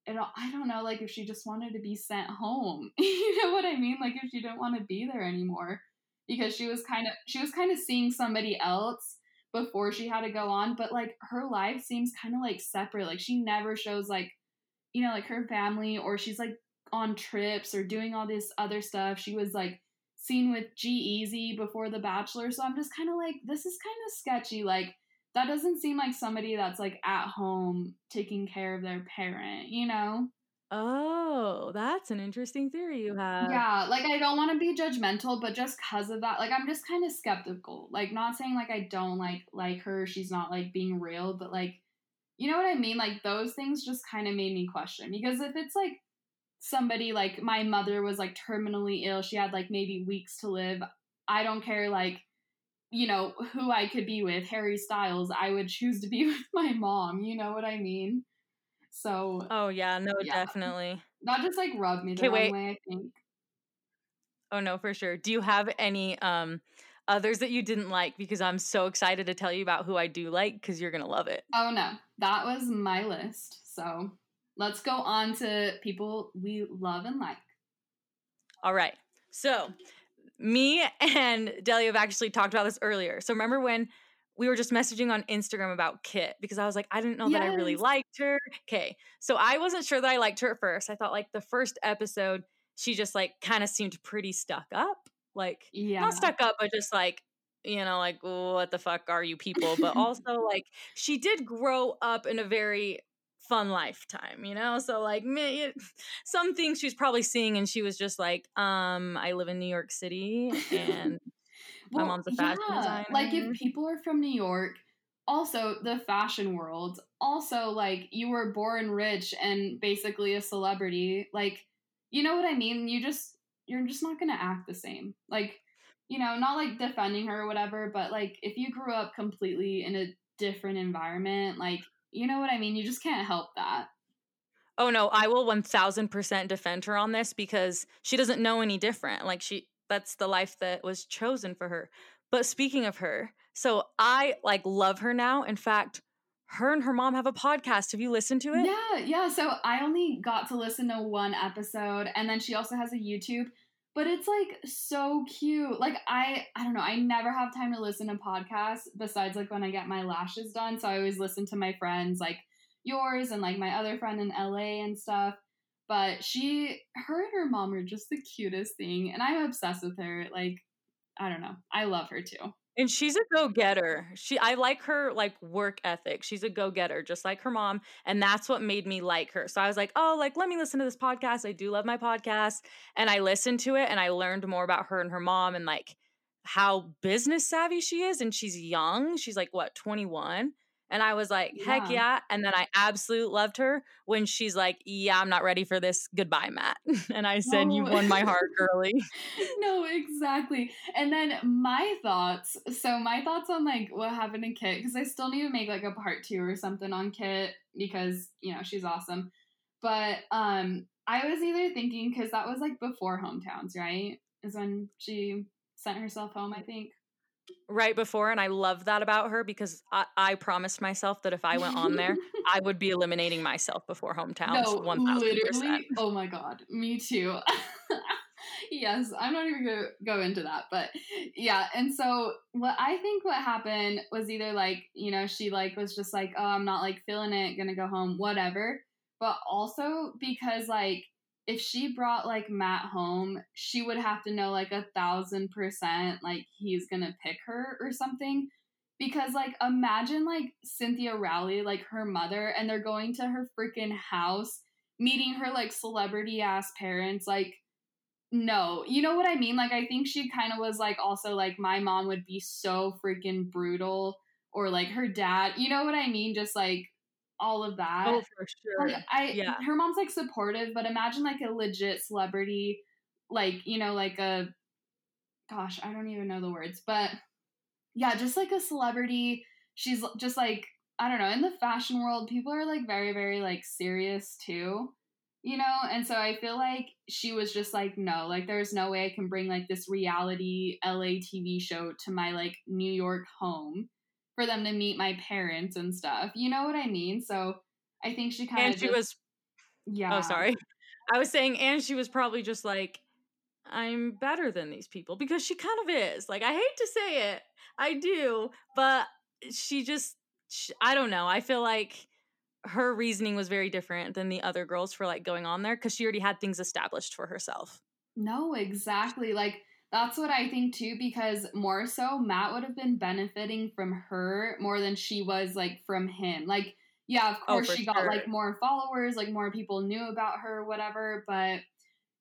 it, I don't know, like if she just wanted to be sent home. [laughs] you know what I mean? Like if she didn't want to be there anymore because she was kind of she was kind of seeing somebody else before she had to go on, but like her life seems kind of like separate. Like she never shows like you know, like her family or she's like on trips or doing all this other stuff. She was like seen with G-Eazy before The Bachelor. So I'm just kind of like this is kind of sketchy. Like that doesn't seem like somebody that's like at home taking care of their parent, you know? Oh, that's an interesting theory you have. yeah, like I don't want to be judgmental, but just cuz of that, like I'm just kind of skeptical. Like not saying like I don't like like her, she's not like being real, but like you know what I mean? Like those things just kind of made me question because if it's like somebody like my mother was like terminally ill, she had like maybe weeks to live, I don't care like you know, who I could be with, Harry Styles, I would choose to be [laughs] with my mom. You know what I mean? So Oh, yeah, no, Yeah. definitely. that just like rubbed me the wrong wait. way, I think. Oh, no, for sure. Do you have any um others that you didn't like because I'm so excited to tell you about who I do like cuz you're going to love it. Oh no, that was my list. So let's go on to people we love and like. All right. So, me and Delia have actually talked about this earlier. So, remember when we were just messaging on Instagram about Kit because I was like, I didn't know that I really liked her. Okay. So, I wasn't sure that I liked her at first. I thought like the first episode, she just like kind of seemed pretty stuck up. Like, Yeah. not stuck up, but just like, you know, like, what the fuck are you people? But [laughs] also, like, she did grow up in a very fun lifetime, you know? So, like, me, it, [laughs] some things she was probably seeing, and she was just like, um, I live in New York City, and my mom's a fashion Like designer. if people are from New York, also the fashion world, also like you were born rich and basically a celebrity, like you know what I mean? You just you're just not gonna act the same. Like, you know, not like defending her or whatever, but like if you grew up completely in a different environment, like you know what I mean? You just can't help that. Oh no, I will 1000% defend her on this because she doesn't know any different. Like she that's the life that was chosen for her. But speaking of her, so I like love her now. In fact, her and her mom have a podcast. Have you listened to it? Yeah, yeah. So I only got to listen to one episode and then she also has a YouTube, but it's like so cute. Like I I don't know, I never have time to listen to podcasts besides like when I get my lashes done. So I always listen to my friends like yours and like my other friend in LA and stuff. But she her and her mom are just the cutest thing and I'm obsessed with her. Like I don't know. I love her too. And she's a go-getter. She I like her like work ethic. She's a go-getter just like her mom, and that's what made me like her. So I was like, "Oh, like let me listen to this podcast. I do love my podcast." And I listened to it and I learned more about her and her mom and like how business savvy she is and she's young. She's like what, 21? And I was like, heck Yeah. yeah. And then I absolutely loved her when she's like, yeah, I'm not ready for this. Goodbye, Matt. [laughs] and I said, you won my [laughs] heart, girly. no, exactly. And then my thoughts. So my thoughts on like what happened to Kit because I still need to make like a part two or something on Kit because you know she's awesome. But um, I was either thinking because that was like before hometowns, right? Is when she sent herself home. I think. Right before. And I love that about her because I, I promised myself that if I went on there, [laughs] I would be eliminating myself before hometown no, 1000%. literally. Oh my god, me too. [laughs] yes, I'm not even gonna go into that, but yeah. And so, what I think what happened was either like you know she like was just like oh I'm not like feeling it, gonna go home, whatever. But also because like if she brought like Matt home, she would have to know like a thousand percent like he's gonna pick her or something. Because like imagine like Cynthia Rowley, like her mother, and they're going to her freaking house, meeting her like celebrity ass parents, like no. You know what I mean? Like I think she kind of was like also like my mom would be so freaking brutal or like her dad. You know what I mean? Just like all of that. Oh, for sure. Like I Yeah. her mom's like supportive, but imagine like a legit celebrity, like, you know, like a gosh, I don't even know the words, but yeah, just like a celebrity. She's just like I don't know, in the fashion world, people are like very, very like serious too. You know, and so I feel like she was just like, no, like there's no way I can bring like this reality LA TV show to my like New York home for them to meet my parents and stuff. You know what I mean? So I think she kind of. And she was, oh, yeah. oh, sorry. I was saying, and she was probably just like, I'm better than these people because she kind of is. Like, I hate to say it, I do, but she just, sh I don't know. I feel like her reasoning was very different than the other girls for like going on there because she already had things established for herself. No, exactly. Like that's what I think too, because more so Matt would have been benefiting from her more than she was like from him. Like, yeah, of Oh, course for she got sure. like more followers, like more people knew about her, whatever, but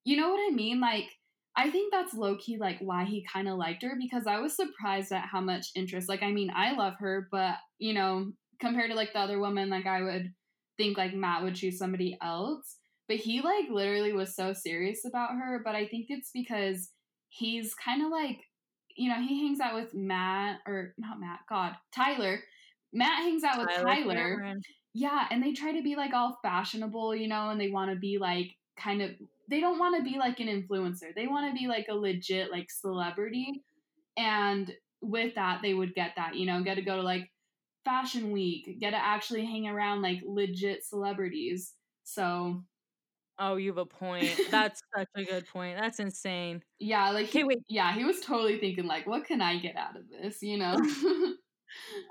you know what I mean? Like I think that's low key like why he kind of liked her because I was surprised at how much interest. Like, I mean, I love her, but you know, compared to like the other woman, like I would think like Matt would choose somebody else. But he like literally was so serious about her. But I think it's because he's kind of like, you know, he hangs out with Matt or not Matt, God, Tyler. Matt hangs out with Tyler. Yeah, and they try to be like all fashionable, you know, and they want to be like kind of they don't want to be like an influencer. They want to be like a legit like celebrity. And with that, they would get that, you know, get to go to like fashion week, get to actually hang around like legit celebrities. So, Oh, you have a point. [laughs] That's such a good point. That's insane. yeah, like Okay, he, wait. yeah, he was totally thinking like what can I get out of this, you know? [laughs]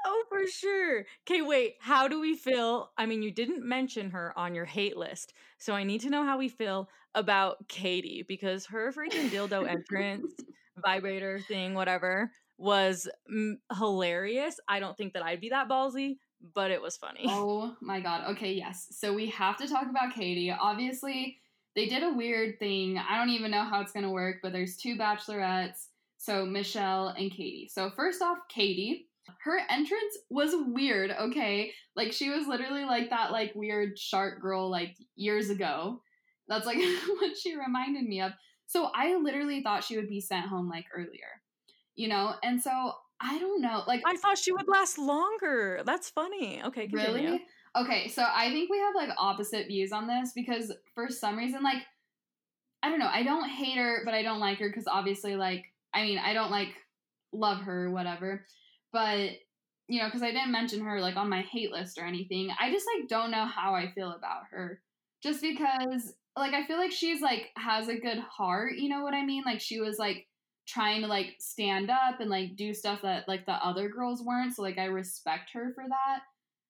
Oh, for sure. Okay, wait. How do we feel? I mean, you didn't mention her on your hate list. So I need to know how we feel about Katie because her freaking dildo entrance, [laughs] vibrator thing, whatever, was mm, hilarious. I don't think that I'd be that ballsy, but it was funny. [laughs] Oh my god. Okay, yes. So we have to talk about Katie. Obviously, they did a weird thing. I don't even know how it's going to work, but there's two bachelorettes. So Michelle and Katie. So first off, Katie, her entrance was weird, okay? Like she was literally like that like weird shark girl like years ago. That's like [laughs] what she reminded me of. So I literally thought she would be sent home like earlier, you know? And so I don't know. Like, I thought she would last longer. That's funny. Okay, continue. really? Okay, so I think we have like opposite views on this because for some reason, like, I don't know. I don't hate her, but I don't like her because obviously, like, I mean, I don't like love her, or whatever. But you know, because I didn't mention her like on my hate list or anything. I just like don't know how I feel about her. Just because like I feel like she's like has a good heart, you know what I mean? Like she was like trying to like stand up and like do stuff that like the other girls weren't. So like I respect her for that.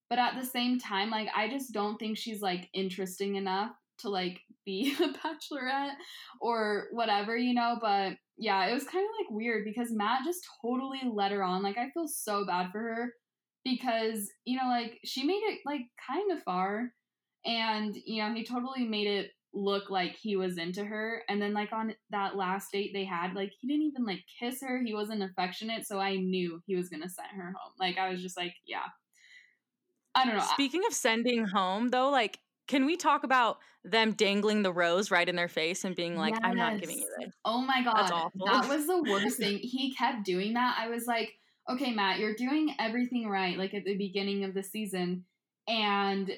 But at the same time, like I just don't think she's like interesting enough to like be [laughs] a bachelorette or whatever, you know, but yeah, it was kind of like weird because Matt just totally let her on. Like I feel so bad for her because, you know, like she made it like kind of far and, you know, he totally made it look like he was into her and then like on that last date they had like he didn't even like kiss her he wasn't affectionate so i knew he was gonna send her home like i was just like yeah i don't know Speaking of sending home, though, like, can we talk about them dangling the rose right in their face and being like, "I'm not giving you Yes. this"? Oh my god, That's awful. that was the worst [laughs] thing. He kept doing that. I was like, okay, Matt, you're doing everything right, like at the beginning of the season, and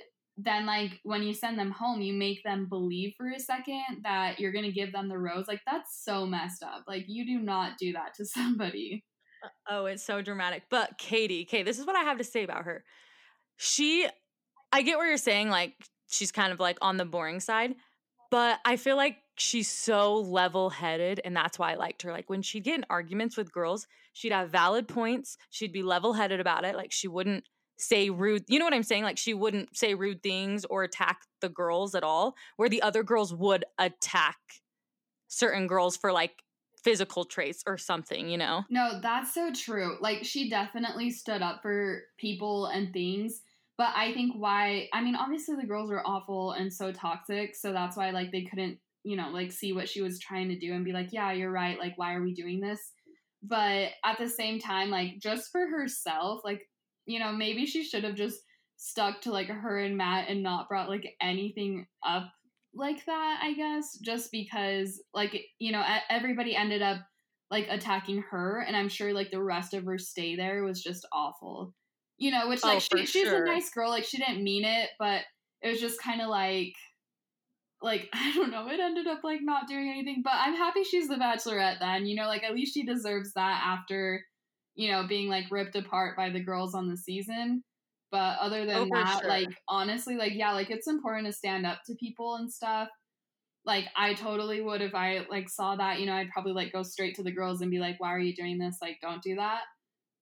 then like when you send them home, you make them believe for a second that you're gonna give them the rose. Like that's so messed up. Like you do not do that to [laughs] somebody. Uh, oh, it's so dramatic. But Katie, okay, this is what I have to say about her. She, I get what you're saying, like, she's kind of like on the boring side, but I feel like she's so level headed, and that's why I liked her. Like, when she'd get in arguments with girls, she'd have valid points, she'd be level headed about it. Like, she wouldn't say rude, you know what I'm saying? Like, she wouldn't say rude things or attack the girls at all, where the other girls would attack certain girls for like physical traits or something, you know? No, that's so true. Like she definitely stood up for people and things. But I think why I mean, obviously the girls were awful and so toxic, so that's why like they couldn't, you know, like see what she was trying to do and be like, Yeah, you're right, like why are we doing this? But at the same time, like just for herself, like, you know, maybe she should have just stuck to like her and Matt and not brought like anything up like that, I guess, just because like, you know, everybody ended up like attacking her and I'm sure like the rest of her stay there was just awful. You know, which Oh, like for she, she's sure. a nice girl, like she didn't mean it, but it was just kind of like like [laughs] I don't know, it ended up like not doing anything, but I'm happy she's the bachelorette then. You know, like at least she deserves that after, you know, being like ripped apart by the girls on the season. But other than Oh, that, sure. like honestly, like yeah, like it's important to stand up to people and stuff. Like I totally would if I like saw that, you know, I'd probably like go straight to the girls and be like, "Why are you doing this? Like, don't do that."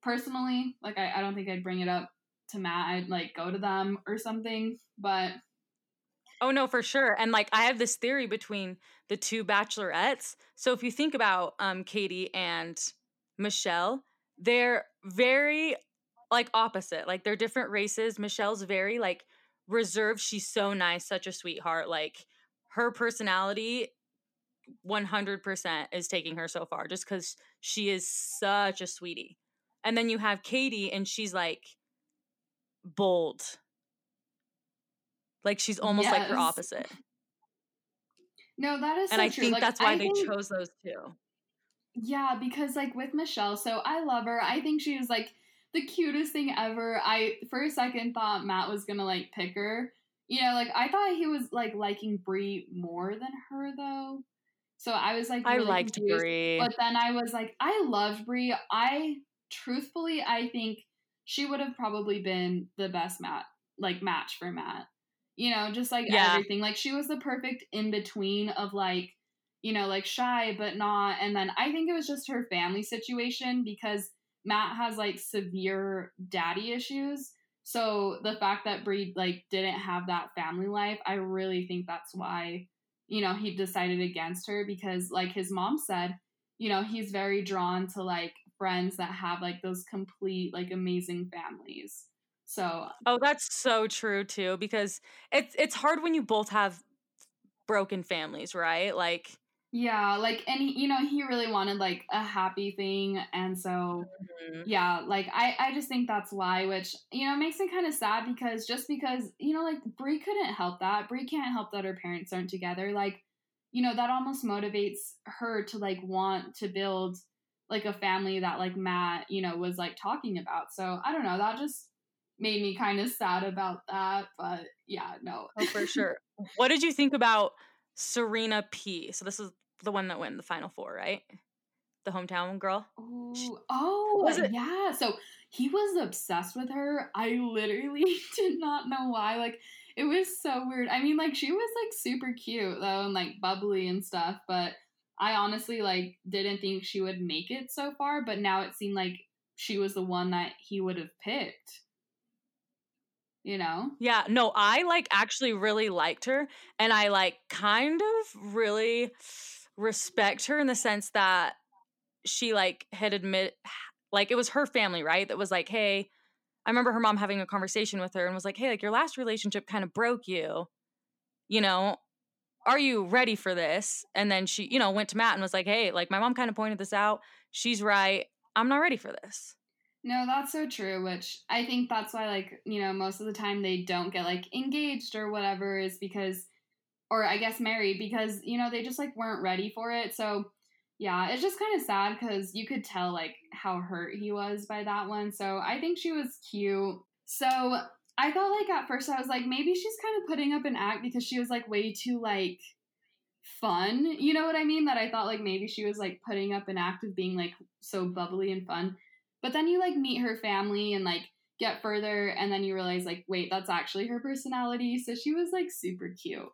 Personally, like I, I don't think I'd bring it up to Matt. I'd like go to them or something. But Oh no, for sure. And like I have this theory between the two bachelorettes. So if you think about um Katie and Michelle, they're very like opposite. Like they're different races. Michelle's very like reserved. She's so nice, such a sweetheart. Like her personality 100% is taking her so far just cuz she is such a sweetie. And then you have Katie and she's like bold. Like she's almost like her opposite. no, that is and so I true. think Like, that's why I they think- chose those two. Yeah, because like with Michelle, so I love her. I think she was like the cutest thing ever. I for a second thought Matt was gonna like pick her. You know, like I thought he was like liking Bri more than her though. So I was like I really liked confused. Bri. But then I was like, I loved Bri. I truthfully, I think she would have probably been the best Matt, like match for Matt. You know, just like Yeah. everything. Like she was the perfect in between of like, you know, like shy but not. And then I think it was just her family situation because Matt has like severe daddy issues. So the fact that Bri like didn't have that family life, I really think that's why you know, he decided against her because, like his mom said, you know, he's very drawn to like friends that have like those complete, like amazing families. So, Oh, that's so true too because it's it's hard when you both have broken families, right? Like Yeah, like and he, you know, he really wanted like a happy thing and so Mhm. yeah, like I I just think that's why which you know makes me kind of sad because just because you know like Bri couldn't help that. Bri can't help that her parents aren't together. Like you know, that almost motivates her to like want to build like a family that like Matt, you know, was like talking about. So, I don't know, that just made me kind of sad about that, but yeah, no. Oh, for [laughs] sure. What did you think about Serena P? So this is the one that went in the final four, right? The hometown girl. Ooh, oh, it- yeah. So he was obsessed with her. I literally [laughs] did not know why. Like, it was so weird. I mean, like, she was like super cute though, and like bubbly and stuff. But I honestly like didn't think she would make it so far. But now it seemed like she was the one that he would have picked. You know? Yeah, no, I like actually really liked her and I like kind of really respect her in the sense that she like had admit [sighs] like it was her family, right? That was like, "Hey, I remember her mom having a conversation with her and was like, "Hey, like your last relationship kind of broke you. You know, are you ready for this?" And then she, you know, went to Matt and was like, "Hey, like my mom kind of pointed this out. She's right. I'm not ready for this." No, that's so true, which I think that's why, like, you know, most of the time they don't get, like, engaged or whatever is because, or I guess married because, you know, they just, like, weren't ready for it. So, yeah, it's just kind of sad because you could tell, like, how hurt he was by that one. So I think she was cute. So I thought, like, at first I was like, maybe she's kind of putting up an act because she was, like, way too, like, fun. You know what I mean? That I thought, like, maybe she was, like, putting up an act of being, like, so bubbly and fun. But then you like meet her family and like get further and then you realize like wait, that's actually her personality. So she was like super cute.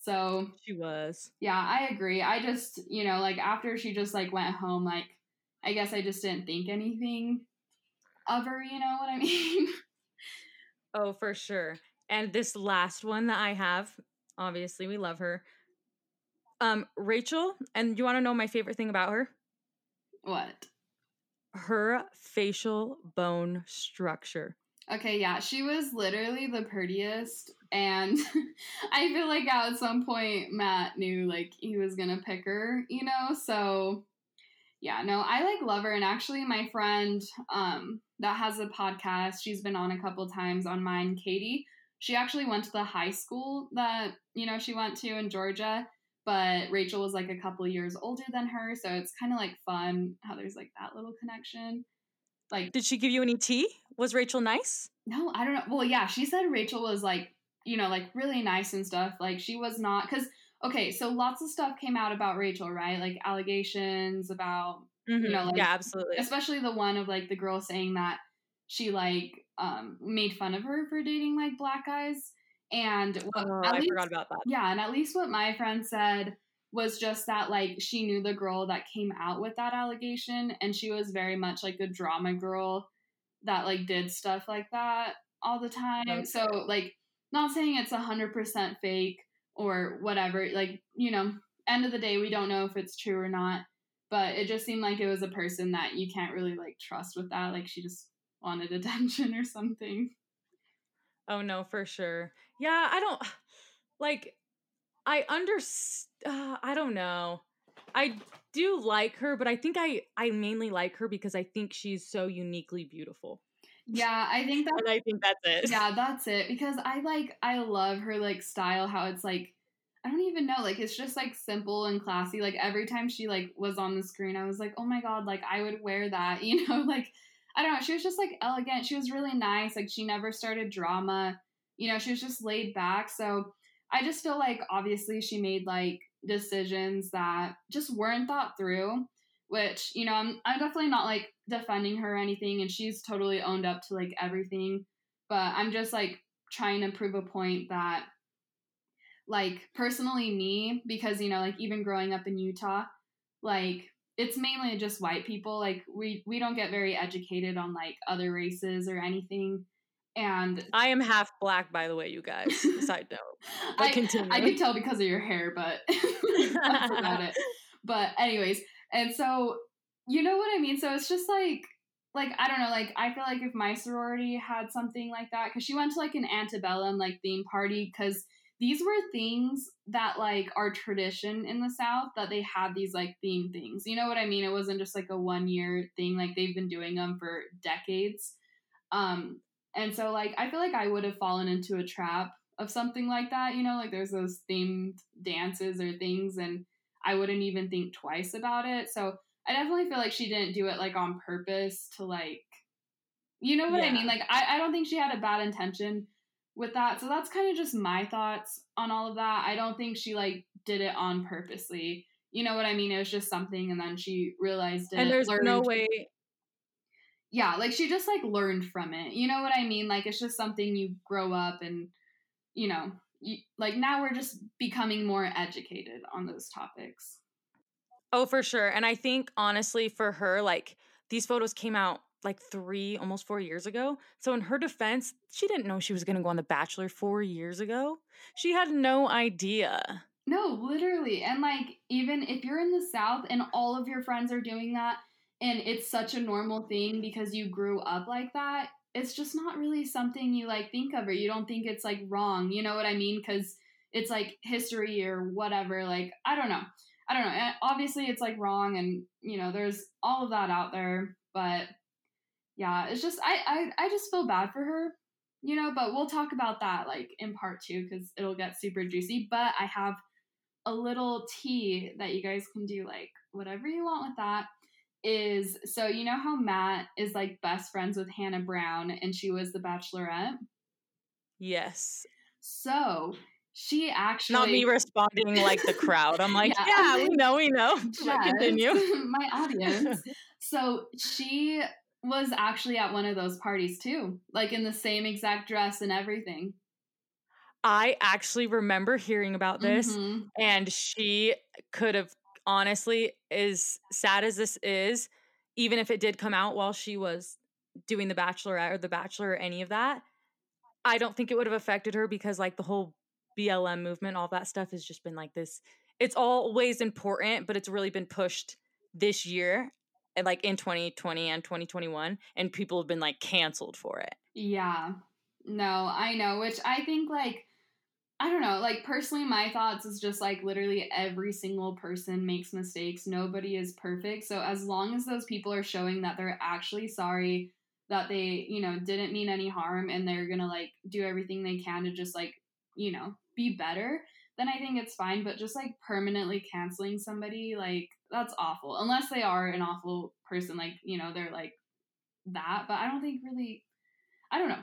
So, She was. yeah, I agree. I just, you know, like after she just like went home like I guess I just didn't think anything of her, you know what I mean? [laughs] Oh, for sure. And this last one that I have, obviously we love her. Um, Rachel, and you want to know my favorite thing about her? what? Her facial bone structure. Okay, yeah, she was literally the prettiest, and [laughs] I feel like at some point Matt knew like he was gonna pick her, you know. So yeah, no, I like love her, and actually, my friend um that has a podcast, she's been on a couple times on mine, Katie. She actually went to the high school that you know she went to in Georgia, but Rachel was like a couple years older than her, so it's kind of like fun how there's like that little connection. Like Did she give you any tea? Was Rachel nice? no, I don't know. Well, yeah, she said Rachel was like, you know, like really nice and stuff. Like she was not because okay, so lots of stuff came out about Rachel, right? Like allegations about, Mhm. know, like- yeah, absolutely. especially the one of like the girl saying that she like um made fun of her for dating like black guys, and what, Oh, I least- forgot about that. yeah, and at least what my friend said was just that like she knew the girl that came out with that allegation and she was very much like a drama girl that like did stuff like that all the time. Okay. So like not saying it's a hundred percent fake or whatever, like, you know, end of the day we don't know if it's true or not. But it just seemed like it was a person that you can't really like trust with that. Like she just wanted attention or something. Oh no, for sure. Yeah, I don't [sighs] like I underst uh, I don't know. I do like her, but I think I I mainly like her because I think she's so uniquely beautiful. Yeah, I think that I think that's it. yeah, that's it. Because I like I love her like style, how it's like I don't even know, like it's just like simple and classy. Like every time she like was on the screen, I was like, oh my god, like I would wear that, [laughs] you know, like I don't know, she was just like elegant. She was really nice. Like she never started drama. You know, she was just laid back. So I just feel like obviously she made like decisions that just weren't thought through, which, you know, I'm I'm definitely not like defending her or anything and she's totally owned up to like everything. But I'm just like trying to prove a point that like personally me because you know like even growing up in Utah like it's mainly just white people. Like we we don't get very educated on like other races or anything and I am half black by the way, you guys. [laughs] Side note. I, continue. I could tell because of your hair but [laughs] that's about it [laughs] but anyways and so you know what i mean so it's just like like i don't know like i feel like if my sorority had something like that because she went to like an antebellum like theme party because these were things that like are tradition in the South that they had these like theme things. You know what I mean? It wasn't just like a one year thing. Like they've been doing them for decades. Um, and so like I feel like I would have fallen into a trap of something like that. You know, like there's those themed dances or things, and I wouldn't even think twice about it. So I definitely feel like she didn't do it like on purpose to like, you know what I mean? Like I, I don't think she had a bad intention with that. So that's kind of just my thoughts on all of that. I don't think she like did it on purposely. You know what I mean? It was just something, and then she realized it. and there's no way yeah, like she just like learned from it. You know what I mean? Like it's just something you grow up and you know, you, like now we're just becoming more educated on those topics. Oh, for sure. And I think honestly for her, like these photos came out like three, almost four years ago. So in her defense, she didn't know she was going to go on The Bachelor four years ago. She had no idea. No, literally. And like even if you're in the South and all of your friends are doing that and it's such a normal thing because you grew up like that, it's just not really something you like think of or you don't think it's like wrong. You know what I mean? Cuz it's like history or whatever. Like I don't know. I don't know. And obviously it's like wrong and you know, there's all of that out there, but yeah, it's just I I I just feel bad for her. You know, but we'll talk about that like in part 2 cuz it'll get super juicy, but I have a little tea that you guys can do like whatever you want with that is so you know how Matt is like best friends with Hannah Brown and she was the bachelorette. Yes. So she actually Not me responding like the [laughs] crowd. I'm like, Yeah. yeah, we know, we know. [laughs] Yes, Continue. [laughs] my audience. So she was actually at one of those parties too, like in the same exact dress and everything. I actually remember hearing about this. Mhm. and she could have honestly as sad as this is even if it did come out while she was doing the bachelorette or the bachelor or any of that i don't think it would have affected her because like the whole blm movement all that stuff has just been like this it's always important but it's really been pushed this year like in 2020 and 2021 and people have been like canceled for it Yeah. No, I know, which I think like I don't know, like personally my thoughts is just like literally every single person makes mistakes. Nobody is perfect. So as long as those people are showing that they're actually sorry that they, you know, didn't mean any harm and they're to like do everything they can to just like, you know, be better, then I think it's fine, but just like permanently canceling somebody like that's awful. Unless they are an awful person like, you know, they're like that, but I don't think really I don't know.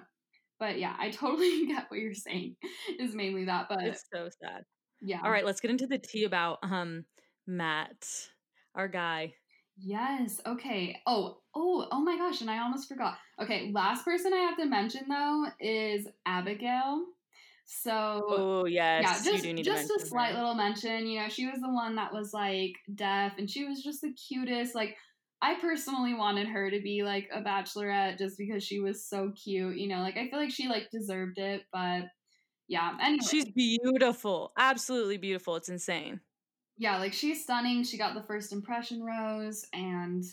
But yeah, I totally [laughs] get what you're saying. Is mainly that, but it's so sad yeah. all right let's get into the tea about um matt our guy Yes. Okay. Oh, oh, oh my gosh, and I almost forgot. Okay, last person I have to mention though is Abigail. So Oh yes, yeah, you just do need just a slight her. little mention. You know, she was the one that was like deaf, and she was just the cutest. Like, I personally wanted her to be like a bachelorette just because she was so cute. You know, like I feel like she like deserved it, but yeah. Anyway, She's beautiful, absolutely beautiful. It's insane. yeah, like she's stunning. She got the first impression rose, and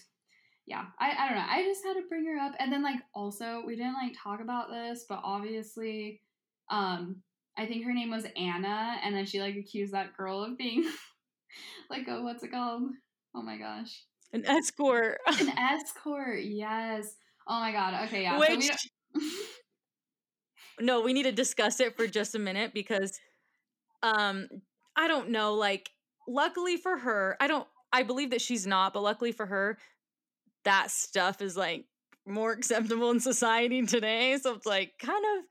yeah, I, I don't know. I just had to bring her up, and then like also we didn't like talk about this, but obviously, um, I think her name was Anna, and then she like accused that girl of being [laughs] like a what's it called? Oh my gosh, An escort, [laughs] an escort. Yes. Oh my god. Okay. Yeah. so we which [laughs] [laughs] no, we need to discuss it for just a minute because, um, I don't know. Like, luckily for her, I don't. I believe that she's not, but luckily for her, that stuff is like more acceptable in society today. So it's like kind of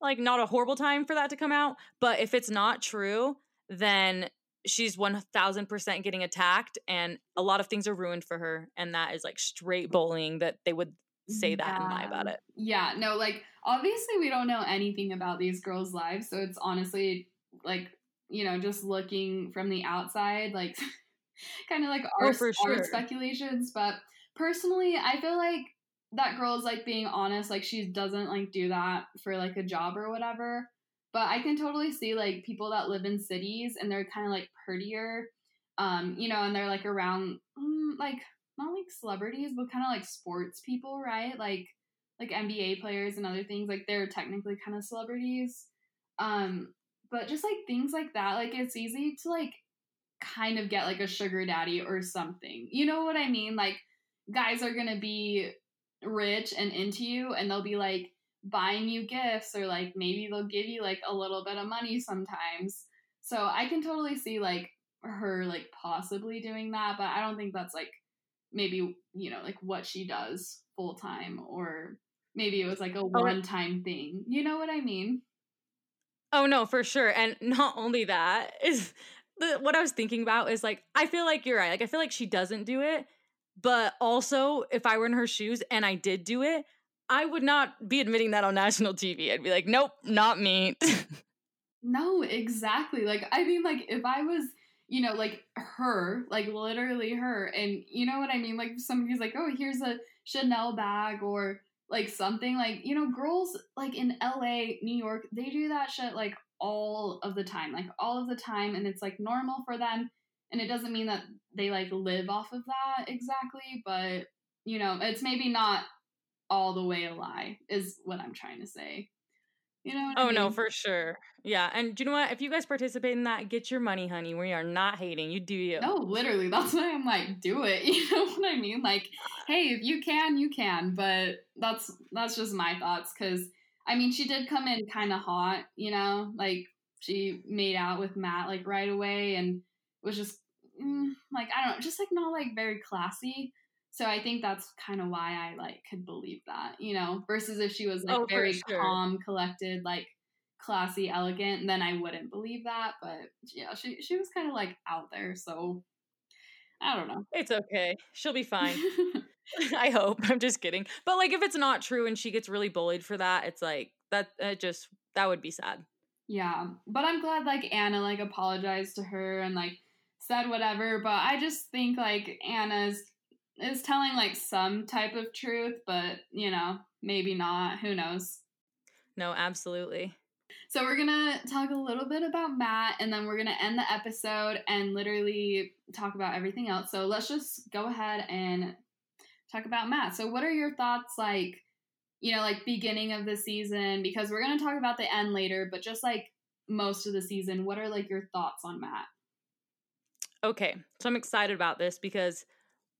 like not a horrible time for that to come out. But if it's not true, then she's 1000% getting attacked and a lot of things are ruined for her. And that is like straight bullying that they would say that and lie about it. Yeah, no, like obviously we don't know anything about these girls' lives, so it's honestly like you know just looking from the outside, like [laughs] kind of like oh, our, Oh, for our speculations. But personally, I feel like that girl's like being honest, like she doesn't like do that for like a job or whatever. But I can totally see like people that live in cities and they're kind of like prettier, um, you know, and they're like around mm, like not like celebrities, but kind of like sports people, right? Like like NBA players and other things. Like they're technically kind of celebrities. Um, but just like things like that, like it's easy to like kind of get like a sugar daddy or something. You know what I mean? Like guys are to be rich and into you and they'll be like buying you gifts or like maybe they'll give you like a little bit of money sometimes. So I can totally see like her like possibly doing that, but I don't think that's like maybe, you know, like what she does full time or maybe it was like a oh, one time thing. You know what I mean? Oh no, for sure. And [laughs] not only that is the, what I was thinking about is like I feel like you're right. Like I feel like she doesn't do it, but also if I were in her shoes and I did do it, I would not be admitting that on national TV. I'd be like, "Nope, not me." [laughs] no, exactly. Like I mean like if I was you know, like her, like literally her. And you know what I mean? Like somebody's like, oh, here's a Chanel bag or like something like, you know, girls like in LA, New York, they do that shit like all of the time, like all of the time. And it's like normal for them. And it doesn't mean that they like live off of that exactly, but you know, it's maybe not all the way a lie, is what I'm trying to say. You know? oh I mean? no, for sure. Yeah, and do you know what? If you guys participate in that, get your money, honey. We are not hating. You do you. No, literally. [laughs] That's why I'm like, do it. [laughs] You know what I mean? Like, hey, if you can, you can. But that's that's just my thoughts. Because I mean, she did come in kind of hot. You know, like she made out with Matt like right away, and was just mm, like I don't know, just like not like very classy. So I think that's kind of why I like could believe that, you know, versus if she was like Oh, very sure. calm, collected, like classy, elegant, then I wouldn't believe that. But yeah, she she was kind of like out there, so I don't know. It's okay. She'll be fine. [laughs] [laughs] I hope. I'm just kidding. But like if it's not true and she gets really bullied for that, it's like that it just that would be sad. yeah, but I'm glad like Anna like apologized to her and like said whatever. But I just think like Anna's is telling like some type of truth, but you know maybe not. Who knows? No, absolutely. So we're gonna talk a little bit about Matt, and then we're gonna end the episode and literally talk about everything else. So let's just go ahead and talk about Matt. So what are your thoughts, like, you know, like beginning of the season? Because we're gonna talk about the end later, but just like most of the season, what are like your thoughts on Matt? Okay. So I'm excited about this because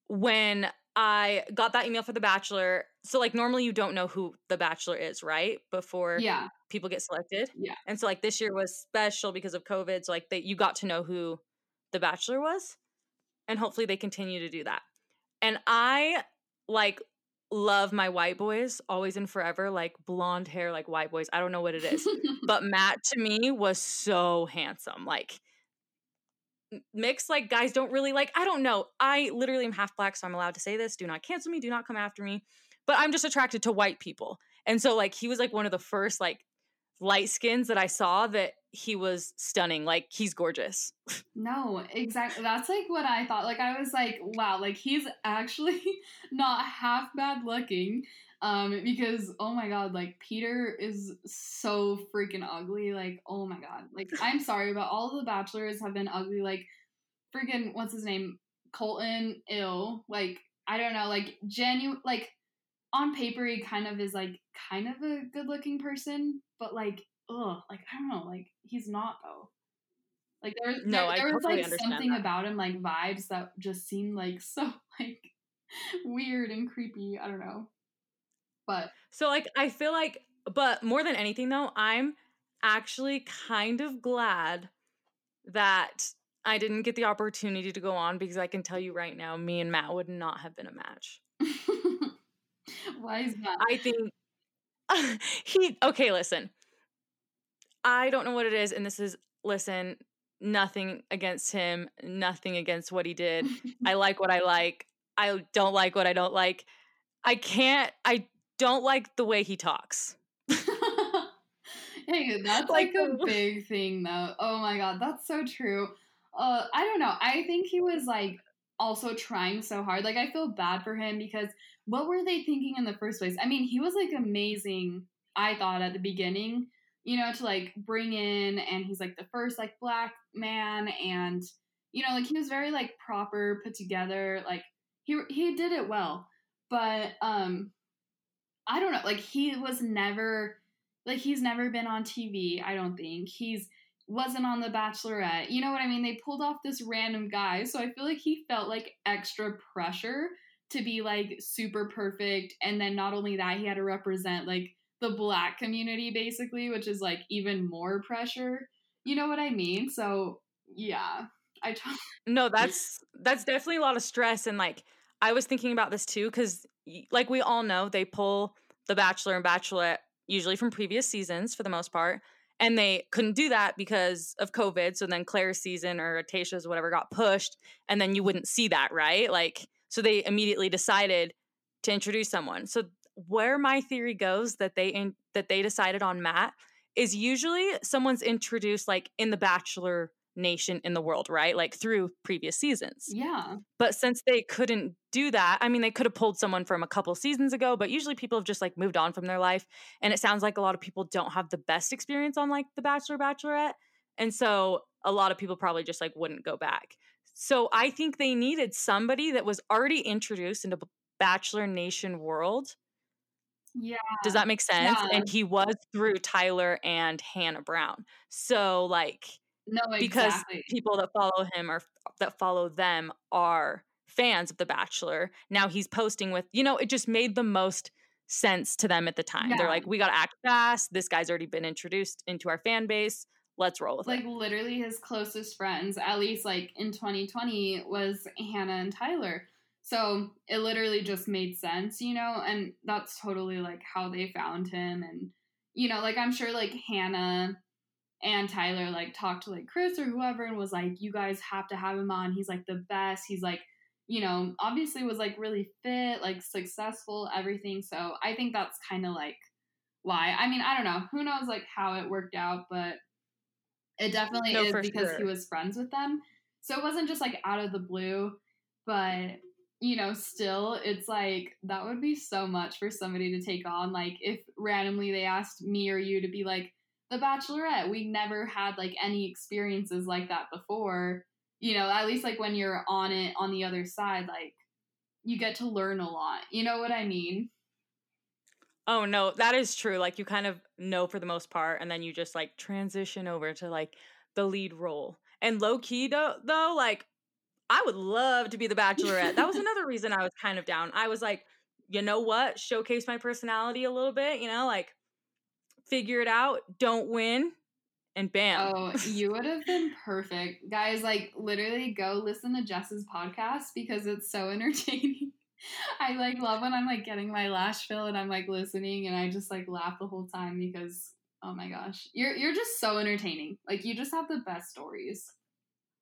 when I got that email for The Bachelor, so like normally you don't know who The Bachelor is, right? Before Yeah, people get selected. yeah. And so like this year was special because of COVID. So like they you got to know who The Bachelor was. And hopefully they continue to do that. And I like love my white boys always and forever, like blonde hair, like white boys. I don't know what it is. [laughs] but Matt to me was so handsome. Like m- mixed like guys don't really like I don't know. I literally am half black so I'm allowed to say this. Do not cancel me, do not come after me. But I'm just attracted to white people. And so like he was like one of the first like light skins that I saw that he was stunning. Like he's gorgeous. [laughs] No, exactly. That's like what I thought. Like I was like, wow, like he's actually [laughs] not half bad looking. Um, because oh my god, like Peter is so freaking ugly. Like, oh my god. Like, [laughs] I'm sorry, but all the bachelors have been ugly. Like freaking what's his name? Colton ill. Like, I don't know, like genuine like on paper he kind of is like kind of a good looking person, but like ugh, like I don't know, like he's not though. Like there, No, there, there was totally like something that. about him, like vibes that just seemed like so [laughs] like weird and creepy. I don't know, but So like I feel like but more than anything though, I'm actually kind of glad that I didn't get the opportunity to go on because I can tell you right now, me and Matt would not have been a match. [laughs] why is that? I think [laughs] he okay, listen. I don't know what it is, and this is listen, nothing against him, nothing against what he did. I [laughs] like what I like. I don't like what I don't like. I can't I don't like the way he talks. [laughs] hey, that's like, Like, a [laughs] big thing though. Oh my god, that's so true. Uh, I don't know. I think he was like also trying so hard. Like I feel bad for him because what were they thinking in the first place? I mean, he was like amazing. I thought at the beginning, you know, to like bring in, and he's like the first like black man, and you know, like he was very like proper, put together. Like he he did it well, but um, I don't know. Like he was never like he's never been on TV. I don't think he's wasn't on The Bachelorette. You know what I mean? They pulled off this random guy. So I feel like he felt like extra pressure to be like super perfect. And then not only that, he had to represent like the black community basically, which is like even more pressure. You know what I mean? So yeah. I No, [laughs] that's that's definitely a lot of stress and like I was thinking about this too cuz like we all know they pull the bachelor and bachelorette usually from previous seasons for the most part and they couldn't do that because of COVID. So then Clare's season or Tayshia's whatever got pushed, and then you wouldn't see that, right? Like, so they immediately decided to introduce someone. So where my theory goes that they in, that they decided on Matt is usually someone's introduced like in the Bachelor nation in the world, right? Like through previous seasons. Yeah. But since they couldn't do that, I mean, they could have pulled someone from a couple seasons ago, but usually people have just like moved on from their life. And it sounds like a lot of people don't have the best experience on like The Bachelor, Bachelorette. And so a lot of people probably just like wouldn't go back. So I think they needed somebody that was already introduced into Bachelor Nation world. Yeah. Does that make sense? Yeah. And he was through Tyler and Hannah Brown. So like No, exactly. because people that follow him or that follow them are fans of The Bachelor. Now he's posting with, you know, it just made the most sense to them at the time. They're like, we got to act fast. This guy's already been introduced into our fan base. Let's roll with like it. Like, literally his closest friends, at least like in 2020, was Hannah and Tyler. So it literally just made sense, you know, and that's totally like how they found him. And, you know, like I'm sure like Hannah and Tyler like talked to like Chris or whoever and was like, you guys have to have him on. He's like the best. He's like, you know, obviously was like really fit, like successful, everything. So I think that's kind of like why. I mean, I don't know. Who knows like how it worked out, but it definitely No, is because he was friends with them. So it wasn't just like out of the blue, but you know, still it's like that would be so much for somebody to take on. Like if randomly they asked me or you to be like the bachelorette, we never had like any experiences like that before. You know, at least like when you're on it on the other side, like you get to learn a lot. You know what I mean? Oh no, that is true. Like you kind of know for the most part, and then you just like transition over to like the lead role. And low key though, though, like I would love to be the Bachelorette. that was [laughs] another reason I was kind of down. I was like, you know what? Showcase my personality a little bit. You know, like figure it out. Don't win, and bam. Oh, you would have been perfect. Guys, like literally go listen to Jess's podcast because it's so [laughs] entertaining. I like love when I'm like getting my lash fill and I'm like listening and I just like laugh the whole time because oh my gosh. You're you're just so entertaining. Like you just have the best stories.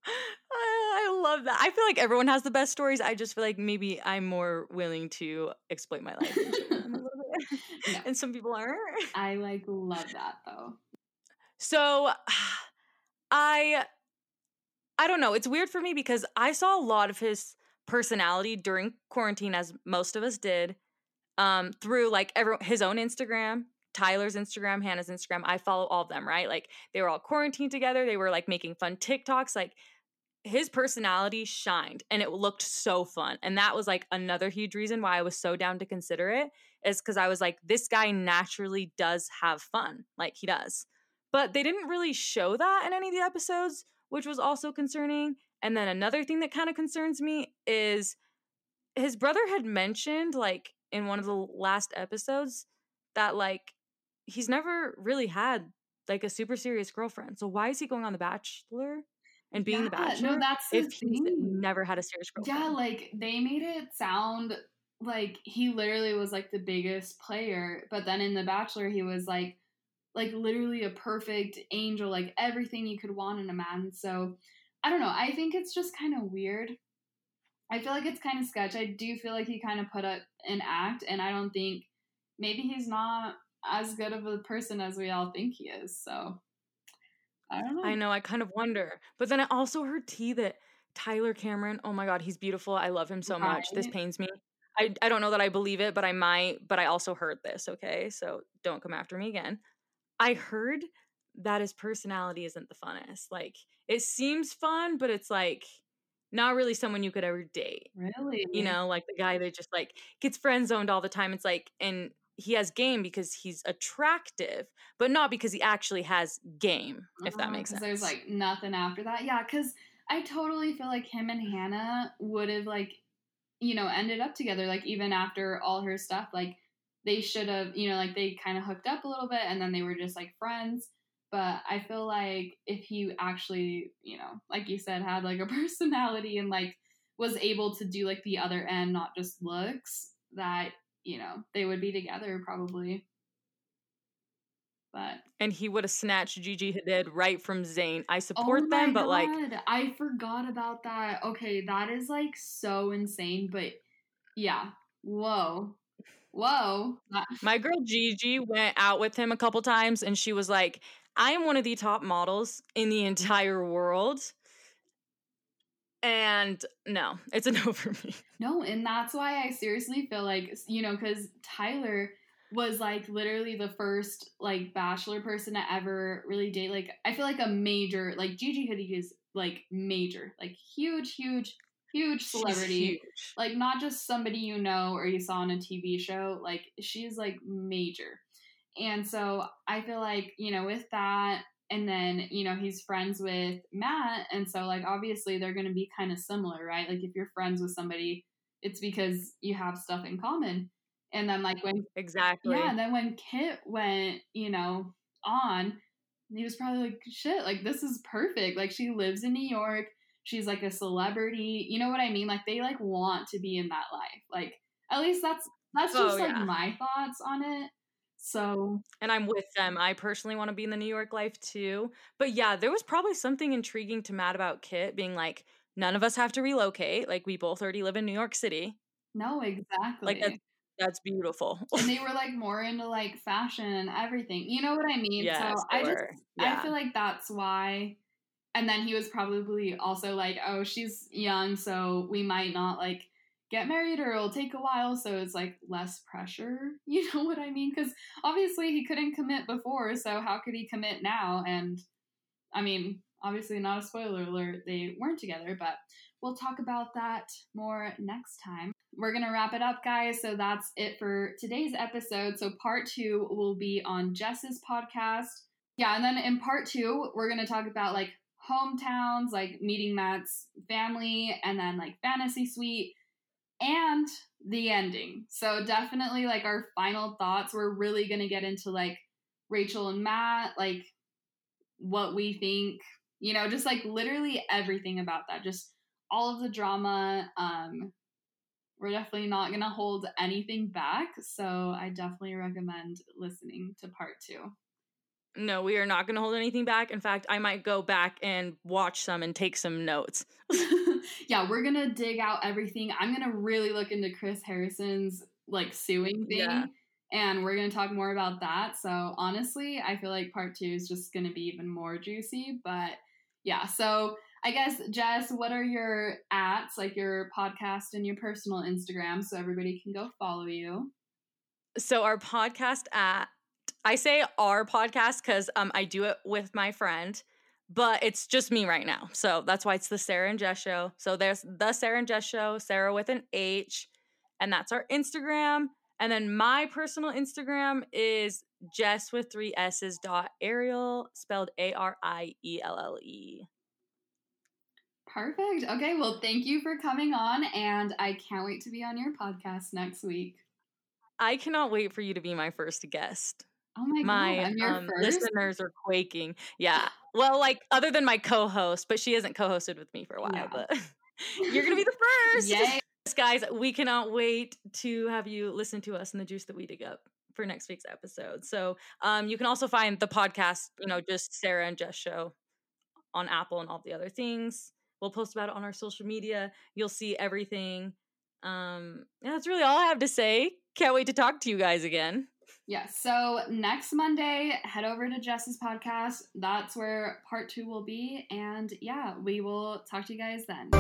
I, I love that. I feel like everyone has the best stories. I just feel like maybe I'm more willing to exploit my life [laughs] No. and some people aren't. I like love that though. So [sighs] I I don't know. It's weird for me because I saw a lot of his personality during quarantine as most of us did um through like every, his own Instagram, Tyler's Instagram, Hannah's Instagram. I follow all of them, right? Like they were all quarantined together. They were like making fun TikToks like his personality shined and it looked so fun. And that was like another huge reason why I was so down to consider it is cuz I was like this guy naturally does have fun. Like he does but they didn't really show that in any of the episodes, which was also concerning. And then another thing that kind of concerns me is his brother had mentioned, like in one of the last episodes, that like he's never really had like a super serious girlfriend. So why is he going on The Bachelor and being the Yeah, Bachelor No, that's the if thing. never had a serious girlfriend? Yeah, like they made it sound like he literally was like the biggest player, but then in The Bachelor he was like like literally a perfect angel, like everything you could want in a man. So I don't know. I think it's just kind of weird. I feel like it's kind of sketch. I do feel like he kind of put up an act, and I don't think maybe he's not as good of a person as we all think he is. So I don't know. I know, I kind of wonder. But then I also heard tea that Tyler Cameron, oh my god, he's beautiful. I love him so much. This pains me. I, I don't know that I believe it, but I might. But I also heard this, okay? So don't come after me again. I heard that his personality isn't the funnest. Like, it seems fun, but it's like not really someone you could ever date. Really? You know, like the guy that just like gets friend zoned all the time. It's like, and he has game because he's attractive, but not because he actually has game, if that uh-huh, makes sense. There's like nothing after that. Yeah, because I totally feel like him and Hannah would have like, you know, ended up together. Like even after all her stuff, like they should have, you know, like they kind of hooked up a little bit, and then they were just like friends. But I feel like if he actually, you know, like you said, had like a [laughs] personality and like was able to do like the other end, not just looks, that you know they would be together probably. But and he would have snatched Gigi Hadid right from Zayn. I Oh support my them, but like I forgot about that. Okay, that is like so insane, but yeah. Whoa. Whoa. [laughs] My girl Gigi went out with him a couple times and she was like, I am one of the top models in the entire world. And no, it's a [laughs] no for me. No, and that's why I seriously feel like, you know, because Tyler was like literally the first like bachelor person to ever really date. Like, I feel like a major, like Gigi Hadid is like major, like huge, huge, huge celebrity. huge. like not just somebody you know or you saw on a TV show, like she's like major. And so I feel like, you know, with that, and then, you know, he's friends with Matt. And so, like, obviously they're going to be kind of similar, right? Like, if you're friends with somebody, it's because you have stuff in common. And then, like, when, Exactly. yeah, and then when Kit went, you know, on, he was probably like, shit, like, this is perfect. Like, she lives in New York. She's like a celebrity. You know what I mean? Like, they like want to be in that life. Like, at least that's, that's Oh, just like yeah. my thoughts on it. So, and I'm with them. I personally want to be in the New York life too. But yeah, there was probably something intriguing to Matt about Kit being like, none of us have to relocate. Like we both already live in New York City. no, exactly. Like that's that's beautiful. [laughs] and they were like more into like fashion and everything. You know what I mean? yes, so I just were. I feel like that's why. And then he was probably also like, oh, she's young, so we might not like get married or it'll take a while, so it's like less pressure. [laughs] You know what I mean? Because obviously he couldn't commit before, so how could he commit now? And I mean, obviously not a spoiler alert, they weren't together, but we'll talk about that more next time. We're gonna wrap it up, guys. So that's it for today's episode. So part two will be on Jess's podcast. Yeah, and then in part two, we're gonna talk about like hometowns, like meeting Matt's family, and then like fantasy suite and the ending. So definitely like our final thoughts. We're really gonna get into like Rachel and Matt, like what we think, you know, just like literally everything about that. Just all of the drama. Um we're definitely not gonna hold anything back. So I definitely recommend listening to part two. No, we are not going to hold anything back. In fact, I might go back and watch some and take some notes. [laughs] [laughs] yeah, we're gonna dig out everything. I'm gonna really look into Chris Harrison's like suing thing. Yeah. And we're gonna talk more about that. So honestly, I feel like part two is just gonna be even more juicy. But yeah, so I guess Jess, what are your ats, like your podcast and your personal Instagram, so everybody can go follow you? So our podcast at I say our podcast because um I do it with my friend, but it's just me right now. So that's why it's the Sarah and Jess show. So there's the Sarah and Jess show, Sarah with an H, and that's our Instagram. And then my personal Instagram is Jess with three S's dot Ariel, spelled A R I E L L E. Perfect. Okay, well, thank you for coming on, and I can't wait to be on your podcast next week. I cannot wait for you to be my first guest. Oh my, my god, um, listeners are quaking. Yeah. [laughs] Well, like other than my co-host, but she hasn't co-hosted with me for a while. Yeah. But [laughs] you're gonna be the [laughs] first. Yay! Guys, we cannot wait to have you listen to us and the juice that we dig up for next week's episode. So, um, you can also find the podcast, you know, just Sarah and Jess show on Apple and all the other things. We'll post about it on our social media. You'll see everything. Um, that's really all I have to say. Can't wait to talk to you guys again. Yeah, so next Monday, head over to Jess's podcast. That's where part two will be. And yeah, we will talk to you guys then.